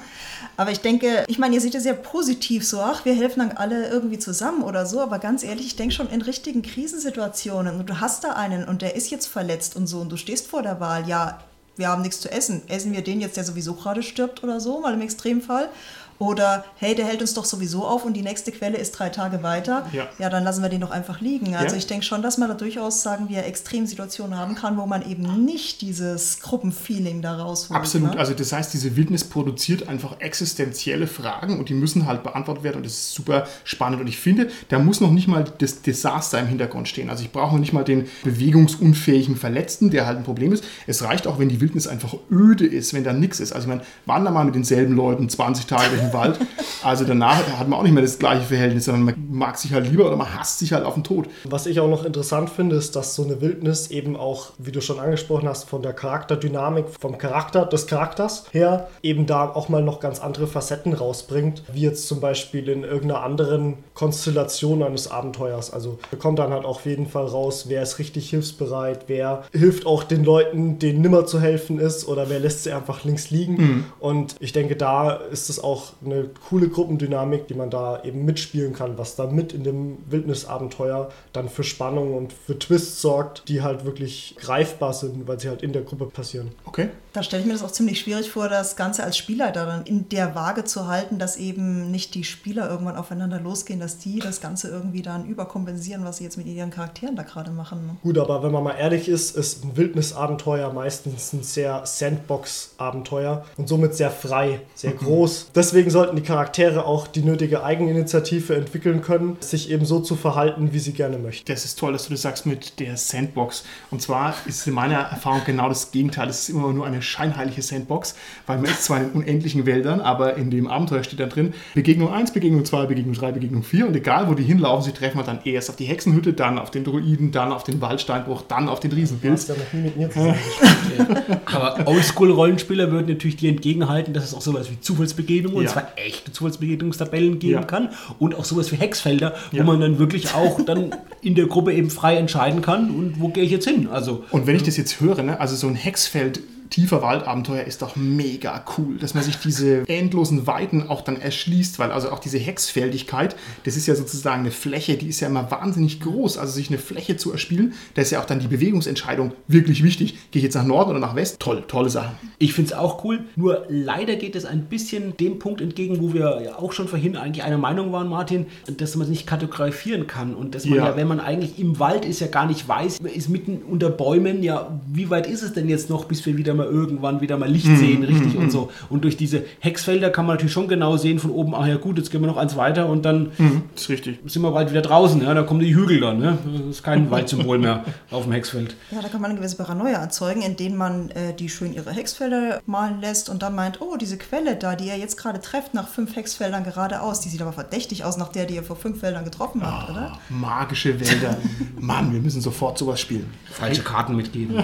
S2: Aber ich denke, ich meine, ihr seht ja sehr positiv so, ach, wir helfen dann alle irgendwie zusammen oder so, aber ganz ehrlich, ich denke schon in richtigen Krisensituationen und du hast da einen und der ist jetzt verletzt und so und du stehst vor der Wahl, ja, wir haben nichts zu essen. Essen wir den jetzt, der sowieso gerade stirbt oder so, mal im Extremfall? Oder hey, der hält uns doch sowieso auf und die nächste Quelle ist drei Tage weiter.
S1: Ja.
S2: Ja, dann lassen wir den doch einfach liegen. Also
S1: Ja.
S2: ich denke schon, dass man da durchaus, sagen wir, Extremsituationen haben kann, wo man eben nicht dieses Gruppenfeeling da rausholt.
S1: Absolut.
S2: Ne?
S1: Also das heißt, diese Wildnis produziert einfach existenzielle Fragen und die müssen halt beantwortet werden und das ist super spannend. Und ich finde, da muss noch nicht mal das Desaster im Hintergrund stehen. Also ich brauche noch nicht mal den bewegungsunfähigen Verletzten, der halt ein Problem ist. Es reicht auch, wenn die Wildnis einfach öde ist, wenn da nichts ist. Also ich meine, wander mal mit denselben Leuten 20 Tage den Wald. Also danach hat man auch nicht mehr das gleiche Verhältnis, sondern man mag sich halt lieber oder man hasst sich halt auf den Tod.
S4: Was ich auch noch interessant finde, ist, dass so eine Wildnis eben auch, wie du schon angesprochen hast, von der Charakterdynamik, vom Charakter des Charakters her, eben da auch mal noch ganz andere Facetten rausbringt, wie jetzt zum Beispiel in irgendeiner anderen Konstellation eines Abenteuers. Also bekommt dann halt auch auf jeden Fall raus, wer ist richtig hilfsbereit, wer hilft auch den Leuten, denen nimmer zu helfen ist oder wer lässt sie einfach links liegen. Und ich denke, da ist es auch eine coole Gruppendynamik, die man da eben mitspielen kann, was da mit in dem Wildnisabenteuer dann für Spannung und für Twists sorgt, die halt wirklich greifbar sind, weil sie halt in der Gruppe passieren.
S1: Okay?
S2: Da stelle ich mir das auch ziemlich schwierig vor, das Ganze als Spielleiter dann in der Waage zu halten, dass eben nicht die Spieler irgendwann aufeinander losgehen, dass die das Ganze irgendwie dann überkompensieren, was sie jetzt mit ihren Charakteren da gerade machen.
S4: Gut, aber wenn man mal ehrlich ist, ist ein Wildnisabenteuer meistens ein sehr Sandbox-Abenteuer und somit sehr frei, sehr groß. Deswegen sollten die Charaktere auch die nötige Eigeninitiative entwickeln können, sich eben so zu verhalten, wie sie gerne möchten.
S1: Das ist toll, dass du das sagst mit der Sandbox. Und zwar ist in meiner Erfahrung genau das Gegenteil. Es ist immer nur eine scheinheilige Sandbox, weil man ist zwar in den unendlichen Wäldern, aber in dem Abenteuer steht dann drin Begegnung 1, Begegnung 2, Begegnung 3, Begegnung 4 und egal wo die hinlaufen, sie treffen halt dann erst auf die Hexenhütte, dann auf den Druiden, dann auf den Waldsteinbruch, dann auf den
S4: Du
S1: Riesenpilz.
S4: hast ja noch nie mit mir zusammengespielt.
S3: Aber Oldschool-Rollenspieler würden natürlich dir entgegenhalten, dass es auch sowas wie Zufallsbegegnungen, und
S1: Ja.
S3: Echte Zufallsbegegnungstabellen geben
S1: Ja.
S3: kann und auch sowas wie Hexfelder,
S1: Ja.
S3: wo man dann wirklich auch dann in der Gruppe eben frei entscheiden kann und wo gehe ich jetzt hin. Also
S1: Und wenn ich das jetzt höre, ne, also so ein Hexfeld tiefer Waldabenteuer ist doch mega cool, dass man sich diese endlosen Weiten auch dann erschließt, weil also auch diese Hexfeldigkeit, das ist ja sozusagen eine Fläche, die ist ja immer wahnsinnig groß, also sich eine Fläche zu erspielen, da ist ja auch dann die Bewegungsentscheidung wirklich wichtig. Gehe ich jetzt nach Norden oder nach West? Toll, tolle Sache.
S3: Ich finde es auch cool, nur leider geht es ein bisschen dem Punkt entgegen, wo wir ja auch schon vorhin eigentlich einer Meinung waren, Martin, dass man es nicht kartografieren kann und dass man
S1: Ja.
S3: ja. wenn man eigentlich im Wald ist, ja gar nicht weiß, ist mitten unter Bäumen, ja, wie weit ist es denn jetzt noch, bis wir wieder mal irgendwann wieder mal Licht sehen, richtig und so. Und durch diese Hexfelder kann man natürlich schon genau sehen von oben, ach ja gut, jetzt gehen wir noch eins weiter und dann
S1: ist richtig.
S3: sind wir bald wieder draußen, ja, da kommen die Hügel dann, ne? Das ist kein Waldsymbol mehr auf dem Hexfeld.
S2: Ja, da kann man eine gewisse Paranoia erzeugen, indem man äh, die schön ihre Hexfelder malen lässt und dann meint, oh, diese Quelle da, die ihr jetzt gerade trefft, nach fünf Hexfeldern geradeaus, die sieht aber verdächtig aus nach der, die ihr vor fünf Feldern getroffen habt, oder?
S1: Magische Wälder. Mann, wir müssen sofort sowas spielen.
S3: Falsche Karten mitgeben.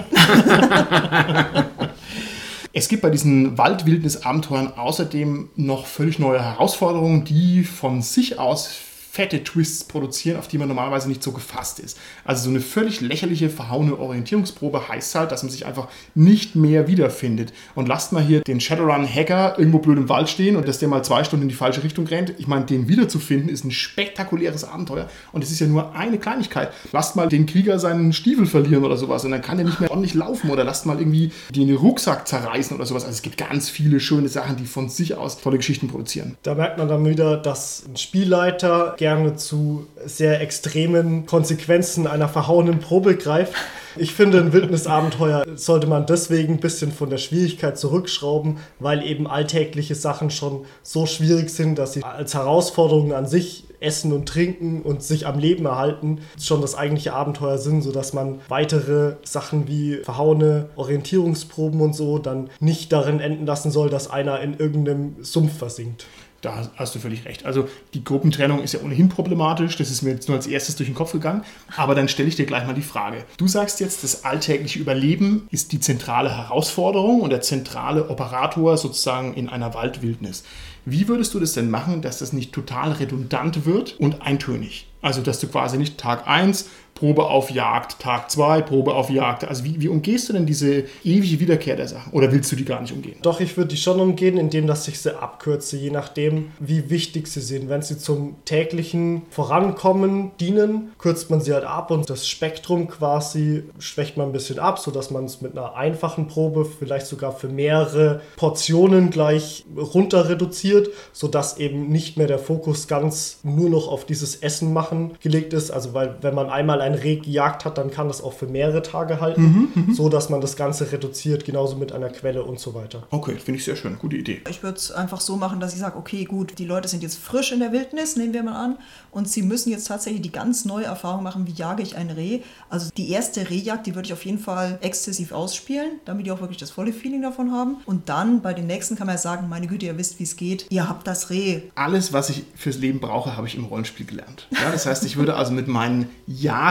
S1: Es gibt bei diesen Waldwildnis-Abenteuern außerdem noch völlig neue Herausforderungen, die von sich aus fette Twists produzieren, auf die man normalerweise nicht so gefasst ist. Also so eine völlig lächerliche, verhauene Orientierungsprobe heißt halt, dass man sich einfach nicht mehr wiederfindet. Und lasst mal hier den Shadowrun-Hacker irgendwo blöd im Wald stehen und dass der mal zwei Stunden in die falsche Richtung rennt. Ich meine, den wiederzufinden ist ein spektakuläres Abenteuer und es ist ja nur eine Kleinigkeit. Lasst mal den Krieger seinen Stiefel verlieren oder sowas und dann kann er nicht mehr ordentlich laufen oder lasst mal irgendwie den Rucksack zerreißen oder sowas. Also es gibt ganz viele schöne Sachen, die von sich aus tolle Geschichten produzieren.
S4: Da merkt man dann wieder, dass ein Spielleiter gerne zu sehr extremen Konsequenzen einer verhauenen Probe greift. Ich finde, ein Wildnisabenteuer sollte man deswegen ein bisschen von der Schwierigkeit zurückschrauben, weil eben alltägliche Sachen schon so schwierig sind, dass sie als Herausforderungen an sich Essen und Trinken und sich am Leben erhalten schon das eigentliche Abenteuer sind, sodass man weitere Sachen wie verhauene Orientierungsproben und so dann nicht darin enden lassen soll, dass einer in irgendeinem Sumpf versinkt.
S1: Da hast du völlig recht. Also die Gruppentrennung ist ja ohnehin problematisch. Das ist mir jetzt nur als erstes durch den Kopf gegangen. Aber dann stelle ich dir gleich mal die Frage. Du sagst jetzt, das alltägliche Überleben ist die zentrale Herausforderung und der zentrale Operator sozusagen in einer Waldwildnis. Wie würdest du das denn machen, dass das nicht total redundant wird und eintönig? Also, dass du quasi nicht Tag 1 Probe auf Jagd, Tag 2 Probe auf Jagd. Also, wie, wie umgehst du denn diese ewige Wiederkehr der Sachen? Oder willst du die gar nicht umgehen?
S4: Doch, ich würde die schon umgehen, indem dass ich sie abkürze, je nachdem, wie wichtig sie sind. Wenn sie zum täglichen Vorankommen dienen, kürzt man sie halt ab und das Spektrum quasi schwächt man ein bisschen ab, sodass man es mit einer einfachen Probe vielleicht sogar für mehrere Portionen gleich runter reduziert. sodass eben nicht mehr der Fokus ganz nur noch auf dieses Essen machen gelegt ist. Also weil wenn man einmal ein Reh gejagt hat, dann kann das auch für mehrere Tage halten, so dass man das Ganze reduziert, genauso mit einer Quelle und so weiter.
S1: Okay, finde ich sehr schön. Gute Idee.
S2: Ich würde es einfach so machen, dass ich sage, okay, gut, die Leute sind jetzt frisch in der Wildnis, nehmen wir mal an, und sie müssen jetzt tatsächlich die ganz neue Erfahrung machen, wie jage ich ein Reh. Also die erste Rehjagd, die würde ich auf jeden Fall exzessiv ausspielen, damit die auch wirklich das volle Feeling davon haben. Und dann bei den nächsten kann man ja sagen, meine Güte, ihr wisst, wie es geht. Ihr habt das Reh.
S1: Alles, was ich fürs Leben brauche, habe ich im Rollenspiel gelernt. Ja, das heißt, ich würde also mit meinem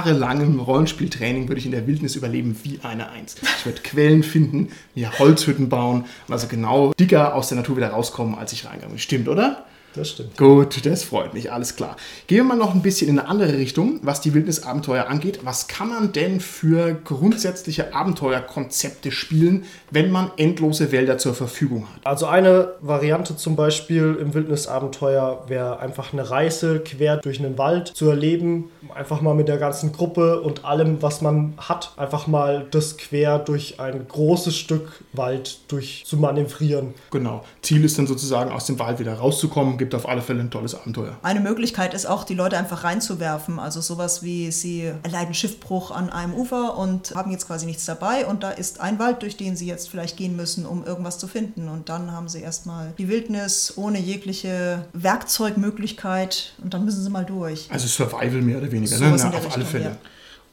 S1: jahrelangen Rollenspieltraining würde ich in der Wildnis überleben wie eine Eins. Ich würde Quellen finden, mir Holzhütten bauen und also genau dicker aus der Natur wieder rauskommen, als ich reingegangen bin. Stimmt, oder?
S4: Das stimmt.
S1: Gut, das freut mich, alles klar. Gehen wir mal noch ein bisschen in eine andere Richtung, was die Wildnisabenteuer angeht. Was kann man denn für grundsätzliche Abenteuerkonzepte spielen, wenn man endlose Wälder zur Verfügung hat?
S4: Also eine Variante zum Beispiel im Wildnisabenteuer wäre einfach eine Reise quer durch einen Wald zu erleben. Einfach mal mit der ganzen Gruppe und allem, was man hat, einfach mal das quer durch ein großes Stück Wald durch zu manövrieren.
S1: Genau. Ziel ist dann sozusagen aus dem Wald wieder rauszukommen. Gibt auf alle Fälle ein tolles Abenteuer.
S2: Eine Möglichkeit ist auch, die Leute einfach reinzuwerfen. Also sowas wie, sie erleiden Schiffbruch an einem Ufer und haben jetzt quasi nichts dabei und da ist ein Wald, durch den sie jetzt vielleicht gehen müssen, um irgendwas zu finden. Und dann haben sie erstmal die Wildnis ohne jegliche Werkzeugmöglichkeit und dann müssen sie mal durch.
S1: Also Survival mehr oder weniger,
S2: So
S1: ne? Na, auf alle
S2: Richtung,
S1: Fälle.
S2: ja.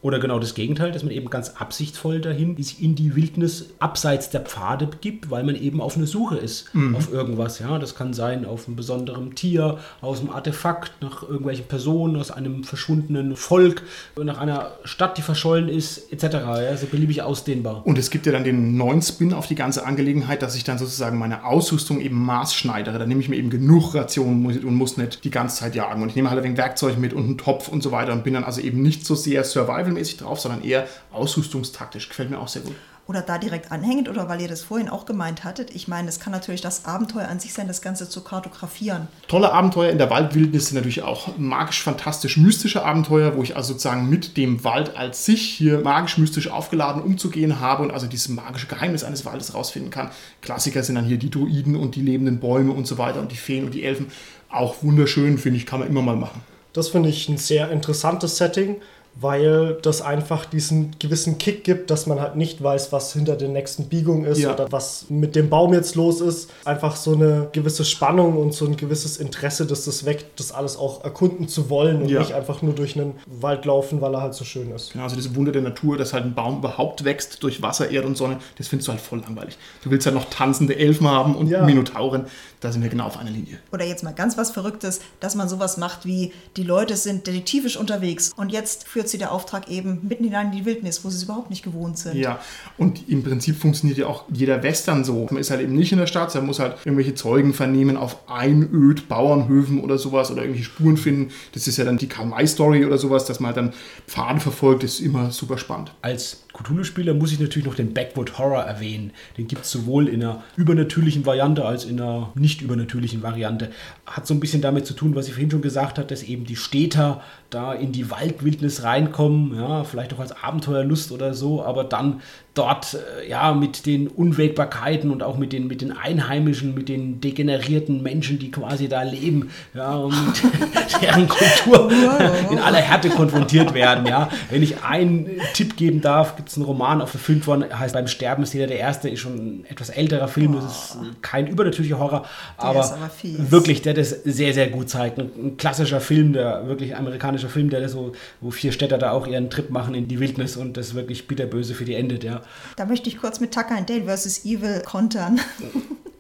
S3: Oder genau das Gegenteil, dass man eben ganz absichtsvoll dahin sich in die Wildnis abseits der Pfade begibt, weil man eben auf eine Suche ist auf irgendwas. Ja, das kann sein auf einem besonderen Tier, aus einem Artefakt, nach irgendwelchen Personen, aus einem verschwundenen Volk, nach einer Stadt, die verschollen ist, etc. Ja, so beliebig ausdehnbar.
S1: Und es gibt ja dann den neuen Spin auf die ganze Angelegenheit, dass ich dann sozusagen meine Ausrüstung eben maßschneidere. Dann nehme ich mir eben genug Rationen und muss nicht die ganze Zeit jagen. Und ich nehme halt ein wenig Werkzeug mit und einen Topf und so weiter und bin dann also eben nicht so sehr survivalmäßig drauf, sondern eher ausrüstungstaktisch. Gefällt mir auch sehr gut.
S2: Oder da direkt anhängend oder weil ihr das vorhin auch gemeint hattet. Ich meine, es kann natürlich das Abenteuer an sich sein, das Ganze zu kartografieren.
S1: Tolle Abenteuer in der Waldwildnis sind natürlich auch magisch, fantastisch, mystische Abenteuer, wo ich also sozusagen mit dem Wald als sich hier magisch, mystisch aufgeladen umzugehen habe und also dieses magische Geheimnis eines Waldes rausfinden kann. Klassiker sind dann hier die Druiden und die lebenden Bäume und so weiter und die Feen und die Elfen. Auch wunderschön, finde ich, kann man immer mal machen.
S4: Das finde ich ein sehr interessantes Setting, weil das einfach diesen gewissen Kick gibt, dass man halt nicht weiß, was hinter der nächsten Biegung ist
S1: Ja.
S4: oder was mit dem Baum jetzt los ist. Einfach so eine gewisse Spannung und so ein gewisses Interesse, dass das weckt, das alles auch erkunden zu wollen und
S1: Ja.
S4: nicht einfach nur durch einen Wald laufen, weil er halt so schön ist.
S1: Genau, also diese Wunder der Natur, dass halt ein Baum überhaupt wächst durch Wasser, Erde und Sonne, das findest du halt voll langweilig. Du willst halt noch tanzende Elfen haben und
S4: Ja.
S1: Minotauren, da sind wir genau auf einer Linie.
S2: Oder jetzt mal ganz was Verrücktes, dass man sowas macht wie, die Leute sind detektivisch unterwegs und jetzt führt sie der Auftrag eben mitten hinein in die Wildnis, wo sie es überhaupt nicht gewohnt sind.
S1: Ja, und im Prinzip funktioniert ja auch jeder Western so. Man ist halt eben nicht in der Stadt, sondern muss halt irgendwelche Zeugen vernehmen auf Einöd, Bauernhöfen oder sowas oder irgendwelche Spuren finden. Das ist ja dann die Karl-May-Story oder sowas, dass man halt dann Pfade verfolgt, das ist immer super spannend.
S3: Als Cthulhu-Spieler muss ich natürlich noch den Backwood Horror erwähnen. Den gibt es sowohl in einer übernatürlichen Variante als in einer nicht übernatürlichen Variante. Hat so ein bisschen damit zu tun, was ich vorhin schon gesagt habe, dass eben die Städter da in die Waldwildnis reinkommen, ja, vielleicht auch als Abenteuerlust oder so, aber dann dort äh, ja mit den Unwägbarkeiten und auch mit den, mit den Einheimischen, mit den degenerierten Menschen, die quasi da leben, ja, und mit deren Kultur in aller Härte konfrontiert werden, ja. Wenn ich einen Tipp geben darf, gibt es einen Roman, auch verfilmt worden, heißt Beim Sterben ist jeder der Erste, ist schon ein etwas älterer Film, das ist kein übernatürlicher Horror, aber,
S2: aber
S3: wirklich, der das sehr, sehr gut zeigt. Ein, ein klassischer Film, der wirklich amerikanischer Film, der das so, wo vier Städter da auch ihren Trip machen in die Wildnis und das wirklich bitterböse für die endet, ja.
S2: Da möchte ich kurz mit Tucker and Dale vs. Evil kontern.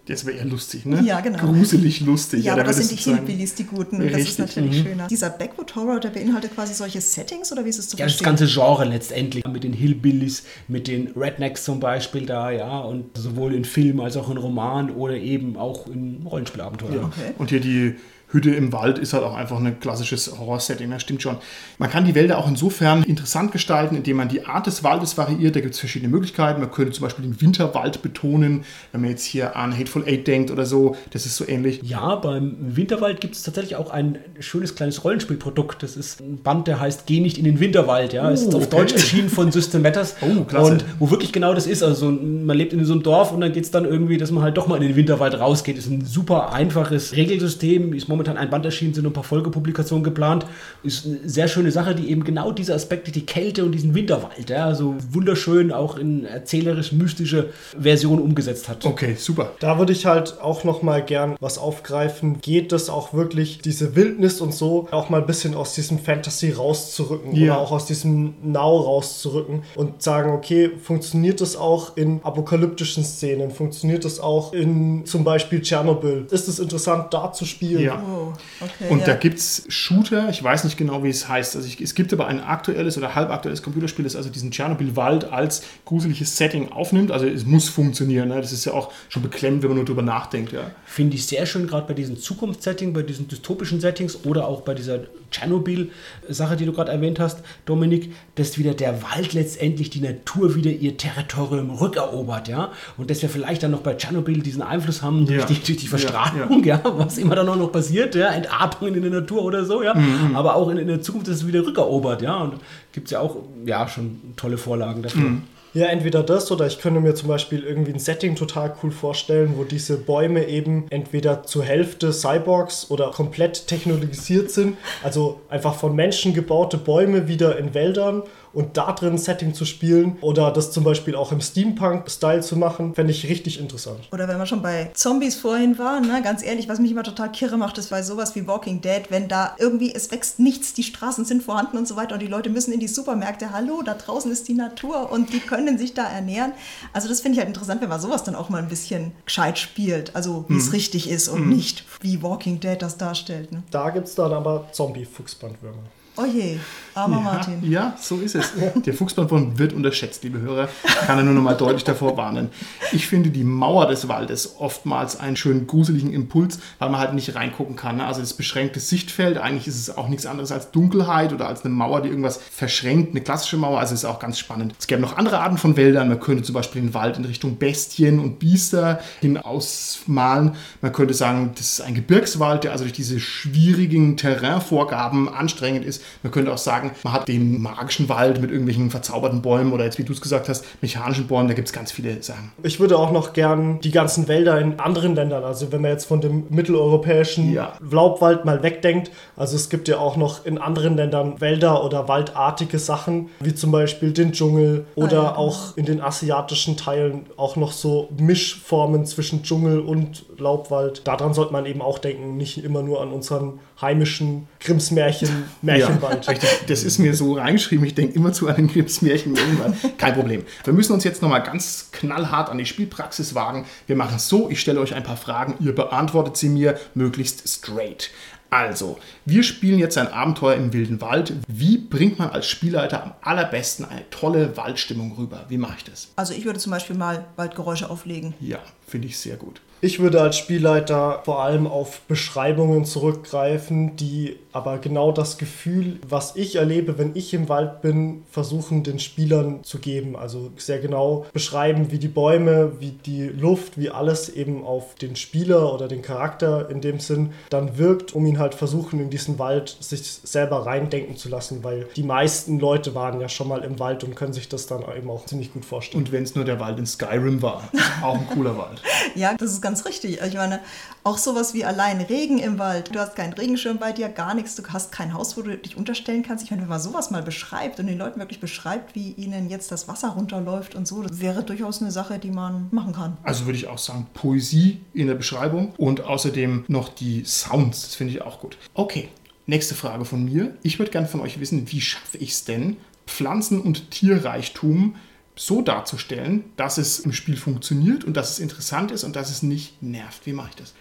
S1: Das wäre eher lustig, ne?
S2: Ja, genau.
S1: Gruselig lustig.
S2: Ja, aber
S1: da
S2: das sind die Hillbillies, die Guten. Und das ist
S1: Richtig, mhm.
S2: natürlich schöner. Dieser Backwood Horror, der beinhaltet quasi solche Settings oder wie ist es zu
S3: Ja, das
S2: verstehen?
S3: ganze Genre letztendlich. Mit den Hillbillies, mit den Rednecks zum Beispiel da, ja. Und sowohl in Film als auch in Roman oder eben auch in Rollenspielabenteuer.
S2: Okay.
S1: Und hier die Hütte im Wald ist halt auch einfach ein klassisches Horror-Setting, das stimmt schon. Man kann die Wälder auch insofern interessant gestalten, indem man die Art des Waldes variiert. Da gibt es verschiedene Möglichkeiten. Man könnte zum Beispiel den Winterwald betonen, wenn man jetzt hier an Hateful Eight denkt oder so. Das ist so ähnlich.
S3: Ja, beim Winterwald gibt es tatsächlich auch ein schönes kleines Rollenspielprodukt. Das ist ein Band, der heißt Geh nicht in den Winterwald. Ja, oh, ist auf okay. Deutsch erschienen von System Matters. Oh, klasse. Und wo wirklich genau das ist. Also man lebt in so einem Dorf und dann geht es dann irgendwie, dass man halt doch mal in den Winterwald rausgeht. Ist ein super einfaches Regelsystem. Ist momentan ein Band erschienen, sind ein paar Folgepublikationen geplant. Ist eine sehr schöne Sache, die eben genau diese Aspekte, die Kälte und diesen Winterwald, ja, so wunderschön auch in erzählerisch mystische Version umgesetzt hat.
S1: Okay, super.
S4: Da würde ich halt auch noch mal gern was aufgreifen. Geht es auch wirklich, diese Wildnis und so, auch mal ein bisschen aus diesem Fantasy rauszurücken ja. oder auch aus diesem Now rauszurücken und sagen, okay, funktioniert das auch in apokalyptischen Szenen? Funktioniert das auch in zum Beispiel Tschernobyl? Ist es interessant, da zu spielen?
S1: Ja. Oh, okay, und ja. da gibt es Shooter, ich weiß nicht genau, wie es heißt. Also ich, es gibt aber ein aktuelles oder halbaktuelles Computerspiel, das also diesen Tschernobyl-Wald als gruseliges Setting aufnimmt. Also es muss funktionieren. Ne? Das ist ja auch schon beklemmend, wenn man nur drüber nachdenkt. Ja.
S3: Finde ich sehr schön, gerade bei diesen Zukunftssettings, bei diesen dystopischen Settings oder auch bei dieser Tschernobyl-Sache, die du gerade erwähnt hast, Dominik, dass wieder der Wald letztendlich die Natur wieder ihr Territorium rückerobert, ja. Und dass wir vielleicht dann noch bei Tschernobyl diesen Einfluss haben durch, ja. die, durch die Verstrahlung, ja, ja. was immer dann auch noch passiert, ja, Entatmungen in der Natur oder so, ja. Mhm. Aber auch in, in, der Zukunft, dass es wieder rückerobert, ja. Und gibt es ja auch, ja, schon tolle Vorlagen dafür. Mhm.
S4: Ja, entweder das oder ich könnte mir zum Beispiel irgendwie ein Setting total cool vorstellen, wo diese Bäume eben entweder zur Hälfte Cyborgs oder komplett technologisiert sind. Also einfach von Menschen gebaute Bäume wieder in Wäldern und da drin ein Setting zu spielen oder das zum Beispiel auch im Steampunk-Style zu machen, fände ich richtig interessant.
S2: Oder wenn wir schon bei Zombies vorhin waren, ne, ganz ehrlich, was mich immer total kirre macht, ist bei sowas wie Walking Dead, wenn da irgendwie, es wächst nichts, die Straßen sind vorhanden und so weiter und die Leute müssen in die Supermärkte, hallo, da draußen ist die Natur und die können sich da ernähren. Also das finde ich halt interessant, wenn man sowas dann auch mal ein bisschen gescheit spielt, also wie es mhm. richtig ist und mhm. nicht wie Walking Dead das darstellt. Ne?
S4: Da gibt es dann aber Zombie-Fuchsbandwürmer.
S2: Oh je, armer
S1: ja,
S2: Martin.
S1: Ja, so ist es. Der Fuchsbandwurm wird unterschätzt, liebe Hörer. Kann er nur noch mal deutlich davor warnen. Ich finde die Mauer des Waldes oftmals einen schönen gruseligen Impuls, weil man halt nicht reingucken kann. Ne? Also das beschränkte Sichtfeld, eigentlich ist es auch nichts anderes als Dunkelheit oder als eine Mauer, die irgendwas verschränkt. Eine klassische Mauer, also ist auch ganz spannend. Es gäbe noch andere Arten von Wäldern. Man könnte zum Beispiel den Wald in Richtung Bestien und Biester hin ausmalen. Man könnte sagen, das ist ein Gebirgswald, der also durch diese schwierigen Terrainvorgaben anstrengend ist. Man könnte auch sagen, man hat den magischen Wald mit irgendwelchen verzauberten Bäumen oder jetzt, wie du es gesagt hast, mechanischen Bäumen. Da gibt es ganz viele Sachen.
S4: Ich würde auch noch gern die ganzen Wälder in anderen Ländern, also wenn man jetzt von dem mitteleuropäischen ja. Laubwald mal wegdenkt, also es gibt ja auch noch in anderen Ländern Wälder oder waldartige Sachen, wie zum Beispiel den Dschungel oder ah, ja. auch in den asiatischen Teilen auch noch so Mischformen zwischen Dschungel und Laubwald. Daran sollte man eben auch denken, nicht immer nur an unseren heimischen Grimms Märchen, Märchenwald.
S1: Ja, richtig. Das ist mir so reingeschrieben. Ich denke immer zu einem Grimms Märchen, Märchenwald. Kein Problem. Wir müssen uns jetzt nochmal ganz knallhart an die Spielpraxis wagen. Wir machen es so, ich stelle euch ein paar Fragen, ihr beantwortet sie mir möglichst straight. Also, wir spielen jetzt ein Abenteuer im wilden Wald. Wie bringt man als Spielleiter am allerbesten eine tolle Waldstimmung rüber? Wie mache ich das?
S2: Also ich würde zum Beispiel mal Waldgeräusche auflegen.
S1: Ja, finde ich sehr gut.
S4: Ich würde als Spielleiter vor allem auf Beschreibungen zurückgreifen, die aber genau das Gefühl, was ich erlebe, wenn ich im Wald bin, versuchen den Spielern zu geben. Also sehr genau beschreiben, wie die Bäume, wie die Luft, wie alles eben auf den Spieler oder den Charakter in dem Sinn dann wirkt, um ihn halt versuchen, in diesen Wald sich selber reindenken zu lassen, weil die meisten Leute waren ja schon mal im Wald und können sich das dann eben auch ziemlich gut vorstellen.
S1: Und wenn es nur der Wald in Skyrim war, auch ein cooler Wald.
S2: ja, das ist ganz richtig. Ich meine, auch sowas wie allein Regen im Wald. Du hast keinen Regenschirm bei dir, gar nichts. Du hast kein Haus, wo du dich unterstellen kannst. Ich meine, wenn man sowas mal beschreibt und den Leuten wirklich beschreibt, wie ihnen jetzt das Wasser runterläuft und so, das wäre durchaus eine Sache, die man machen kann.
S1: Also würde ich auch sagen, Poesie in der Beschreibung und außerdem noch die Sounds. Das finde ich auch gut. Okay, nächste Frage von mir. Ich würde gerne von euch wissen, wie schaffe ich es denn, Pflanzen- und Tierreichtum so darzustellen, dass es im Spiel funktioniert und dass es interessant ist und dass es nicht nervt. Wie mache ich das?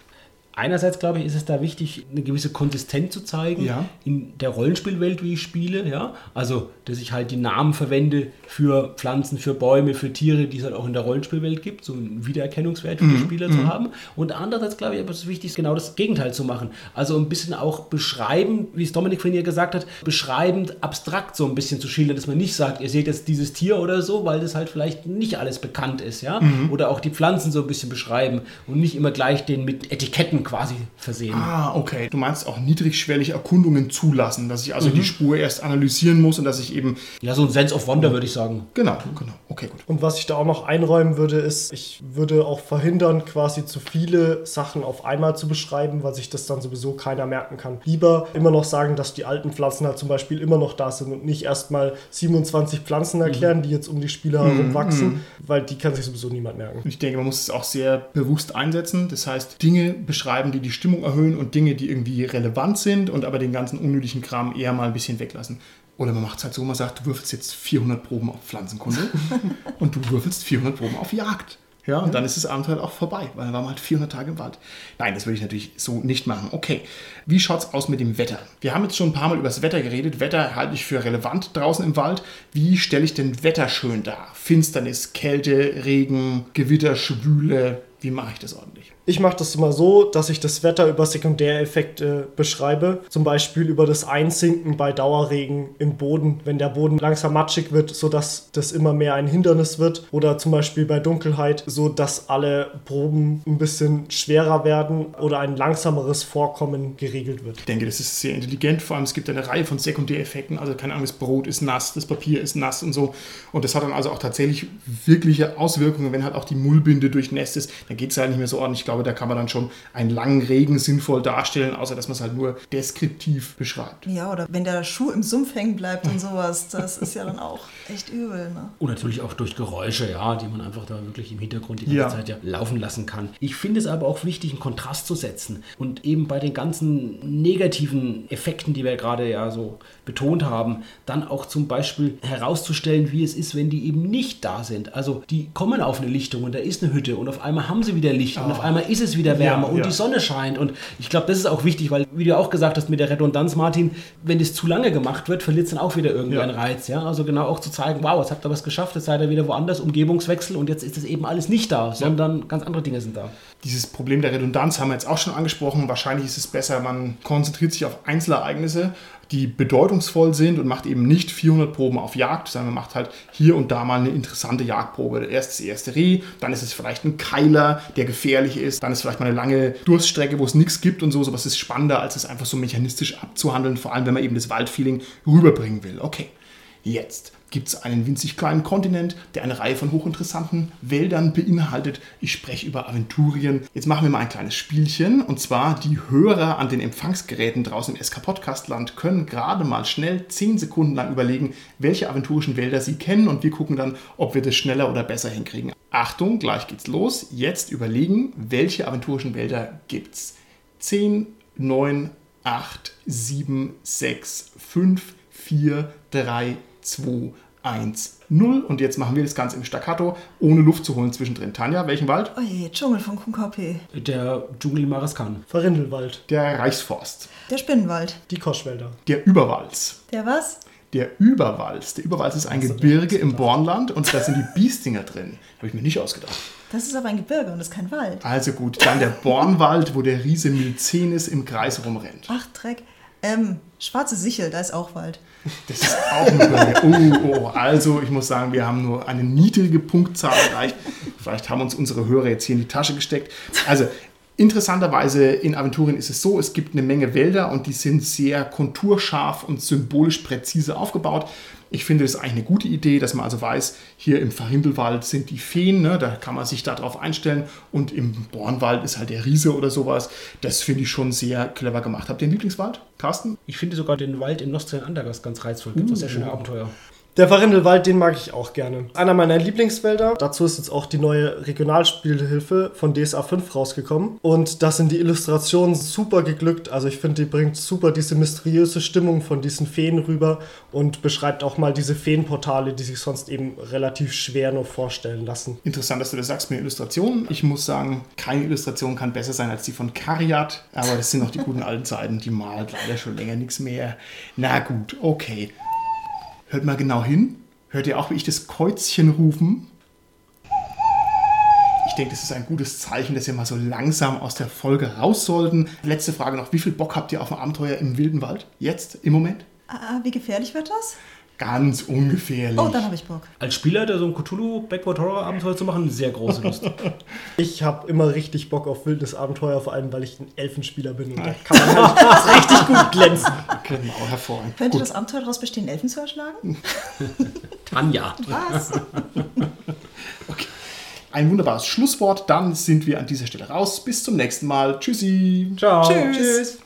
S3: Einerseits, glaube ich, ist es da wichtig, eine gewisse Konsistenz zu zeigen
S1: Ja.
S3: in der Rollenspielwelt, wie ich spiele. Ja? Also, dass ich halt die Namen verwende für Pflanzen, für Bäume, für Tiere, die es halt auch in der Rollenspielwelt gibt, so einen Wiedererkennungswert für die Spieler zu haben. Und andererseits, glaube ich, aber es ist wichtig, genau das Gegenteil zu machen. Also ein bisschen auch beschreiben, wie es Dominik vorhin ja gesagt hat, beschreibend, abstrakt so ein bisschen zu schildern, dass man nicht sagt, ihr seht jetzt dieses Tier oder so, weil das halt vielleicht nicht alles bekannt ist, ja. Oder auch die Pflanzen so ein bisschen beschreiben und nicht immer gleich den mit Etiketten quasi versehen.
S1: Ah, okay. Du meinst auch niedrigschwellig Erkundungen zulassen, dass ich also die Spur erst analysieren muss und dass ich eben.
S3: Ja, so ein Sense of Wonder würde ich sagen.
S1: Genau, genau. Okay, gut.
S4: Und was ich da auch noch einräumen würde, ist, ich würde auch verhindern, quasi zu viele Sachen auf einmal zu beschreiben, weil sich das dann sowieso keiner merken kann. Lieber immer noch sagen, dass die alten Pflanzen halt zum Beispiel immer noch da sind und nicht erstmal 27 Pflanzen erklären, die jetzt um die Spieler herum wachsen, weil die kann sich sowieso niemand merken.
S1: Ich denke, man muss es auch sehr bewusst einsetzen. Das heißt, Dinge beschreiben, die die Stimmung erhöhen und Dinge, die irgendwie relevant sind und aber den ganzen unnötigen Kram eher mal ein bisschen weglassen. Oder man macht es halt so, man sagt, du würfelst jetzt 400 Proben auf Pflanzenkunde und du würfelst 400 Proben auf Jagd. Ja, und dann ist das Abenteuer auch vorbei, weil dann waren wir halt 400 Tage im Wald. Nein, das würde ich natürlich so nicht machen. Okay, wie schaut's aus mit dem Wetter? Wir haben jetzt schon ein paar Mal über das Wetter geredet. Wetter halte ich für relevant draußen im Wald. Wie stelle ich denn Wetter schön dar? Finsternis, Kälte, Regen, Gewitter, Schwüle. Wie mache ich das ordentlich?
S4: Ich mache das immer so, dass ich das Wetter über Sekundäreffekte beschreibe. Zum Beispiel über das Einsinken bei Dauerregen im Boden, wenn der Boden langsam matschig wird, sodass das immer mehr ein Hindernis wird. Oder zum Beispiel bei Dunkelheit, so dass alle Proben ein bisschen schwerer werden oder ein langsameres Vorkommen geregelt wird.
S1: Ich denke, das ist sehr intelligent. Vor allem, es gibt eine Reihe von Sekundäreffekten. Also, keine Ahnung, das Brot ist nass, das Papier ist nass und so. Und das hat dann also auch tatsächlich wirkliche Auswirkungen, wenn halt auch die Mullbinde durchnässt ist. Dann geht es halt nicht mehr so ordentlich. Ich glaube, da kann man dann schon einen langen Regen sinnvoll darstellen, außer dass man es halt nur deskriptiv beschreibt.
S2: Ja, oder wenn der Schuh im Sumpf hängen bleibt und sowas, das ist ja dann auch echt übel. Ne?
S3: Und natürlich auch durch Geräusche, ja, die man einfach da wirklich im Hintergrund die ganze
S1: Ja.
S3: Zeit ja laufen lassen kann. Ich finde es aber auch wichtig, einen Kontrast zu setzen. Und eben bei den ganzen negativen Effekten, die wir gerade ja so betont haben, dann auch zum Beispiel herauszustellen, wie es ist, wenn die eben nicht da sind. Also die kommen auf eine Lichtung und da ist eine Hütte und auf einmal haben sie wieder Licht und auf einmal ist es wieder wärmer
S1: Ja,
S3: und
S1: ja.
S3: die Sonne scheint. Und ich glaube, das ist auch wichtig, weil, wie du auch gesagt hast mit der Redundanz, Martin, wenn das zu lange gemacht wird, verliert es dann auch wieder irgendwie
S1: Ja.
S3: Reiz. Ja? Also genau auch zu zeigen, wow, jetzt habt ihr was geschafft, jetzt seid ihr wieder woanders, Umgebungswechsel und jetzt ist das eben alles nicht da, sondern ganz andere Dinge sind da.
S1: Dieses Problem der Redundanz haben wir jetzt auch schon angesprochen. Wahrscheinlich ist es besser, man konzentriert sich auf Einzelereignisse, die bedeutungsvoll sind und macht eben nicht 400 Proben auf Jagd, sondern man macht halt hier und da mal eine interessante Jagdprobe. Erst das erste Reh, dann ist es vielleicht ein Keiler, der gefährlich ist, dann ist vielleicht mal eine lange Durststrecke, wo es nichts gibt und so. Sowas ist spannender, als es einfach so mechanistisch abzuhandeln, vor allem wenn man eben das Waldfeeling rüberbringen will. Okay, Jetzt gibt es einen winzig kleinen Kontinent, der eine Reihe von hochinteressanten Wäldern beinhaltet. Ich spreche über Aventurien. Jetzt machen wir mal ein kleines Spielchen. Und zwar die Hörer an den Empfangsgeräten draußen im SK Podcastland können gerade mal schnell 10 Sekunden lang überlegen, welche aventurischen Wälder sie kennen. Und wir gucken dann, ob wir das schneller oder besser hinkriegen. Achtung, gleich geht's los. Jetzt überlegen, welche aventurischen Wälder gibt's. 10, 9, 8, 7, 6, 5, 4, 3, 2, 1, 0. Und jetzt machen wir das Ganze im Staccato, ohne Luft zu holen zwischendrin. Tanja, welchen Wald?
S2: Oh je, Dschungel von KKP.
S3: Der Dschungel Maraskan.
S4: Verrindelwald,
S1: Der Reichsforst.
S2: Der Spinnenwald.
S4: die Koschwälder.
S1: Der Überwalz.
S2: Der was?
S1: Der Überwalz. Der Überwalz ist ein Gebirge im Bornland und da sind die Biestinger drin. Habe ich mir nicht ausgedacht.
S2: Das ist aber ein Gebirge und das ist kein Wald.
S1: Also gut, dann der Bornwald, wo der Riese Milcenis im Kreis rumrennt.
S2: Ach, Dreck. Ähm, Schwarze Sichel, da ist auch Wald.
S1: Das ist auch ein Gebirge. Oh, oh, also ich muss sagen, wir haben nur eine niedrige Punktzahl erreicht. Vielleicht haben uns unsere Hörer jetzt hier in die Tasche gesteckt. Also interessanterweise in Aventurien ist es so, es gibt eine Menge Wälder und die sind sehr konturscharf und symbolisch präzise aufgebaut. Ich finde das ist eigentlich eine gute Idee, dass man also weiß, hier im Verhindelwald sind die Feen, ne, da kann man sich darauf einstellen und im Bornwald ist halt der Riese oder sowas. Das finde ich schon sehr clever gemacht. Habt ihr einen Lieblingswald, Carsten?
S3: Ich finde sogar den Wald in Nostrian Andergast ganz reizvoll. Gibt es sehr schöne Abenteuer.
S4: Der Warindelwald, den mag ich auch gerne. Einer meiner Lieblingswälder. Dazu ist jetzt auch die neue Regionalspielhilfe von DSA 5 rausgekommen. Und da sind die Illustrationen super geglückt. Also ich finde, die bringt super diese mysteriöse Stimmung von diesen Feen rüber und beschreibt auch mal diese Feenportale, die sich sonst eben relativ schwer nur vorstellen lassen.
S1: Interessant, dass du das sagst mit Illustrationen. Ich muss sagen, keine Illustration kann besser sein als die von Kariat. Aber das sind noch die guten alten Zeiten. Die malt leider schon länger nichts mehr. Na gut, okay. Hört mal genau hin. Hört ihr auch, wie ich das Kreuzchen rufen? Ich denke, das ist ein gutes Zeichen, dass wir mal so langsam aus der Folge raus sollten. Letzte Frage noch. Wie viel Bock habt ihr auf ein Abenteuer im wilden Wald? Jetzt, im Moment?
S2: Ah, wie gefährlich wird das?
S1: Ganz ungefährlich.
S2: Oh, dann habe ich Bock.
S3: Als Spielleiter so ein Cthulhu Backward Horror Abenteuer zu machen, sehr große Lust.
S4: Ich habe immer richtig Bock auf wildes Abenteuer, vor allem weil ich ein Elfenspieler bin und da kann man halt richtig gut glänzen.
S1: Genau, hervorragend.
S2: Könnte
S1: Gut.
S2: das Abenteuer daraus bestehen, Elfen zu erschlagen?
S3: Tanja.
S2: Was?
S1: Ein wunderbares Schlusswort. Dann sind wir an dieser Stelle raus. Bis zum nächsten Mal. Tschüssi.
S3: Ciao.
S2: Tschüss.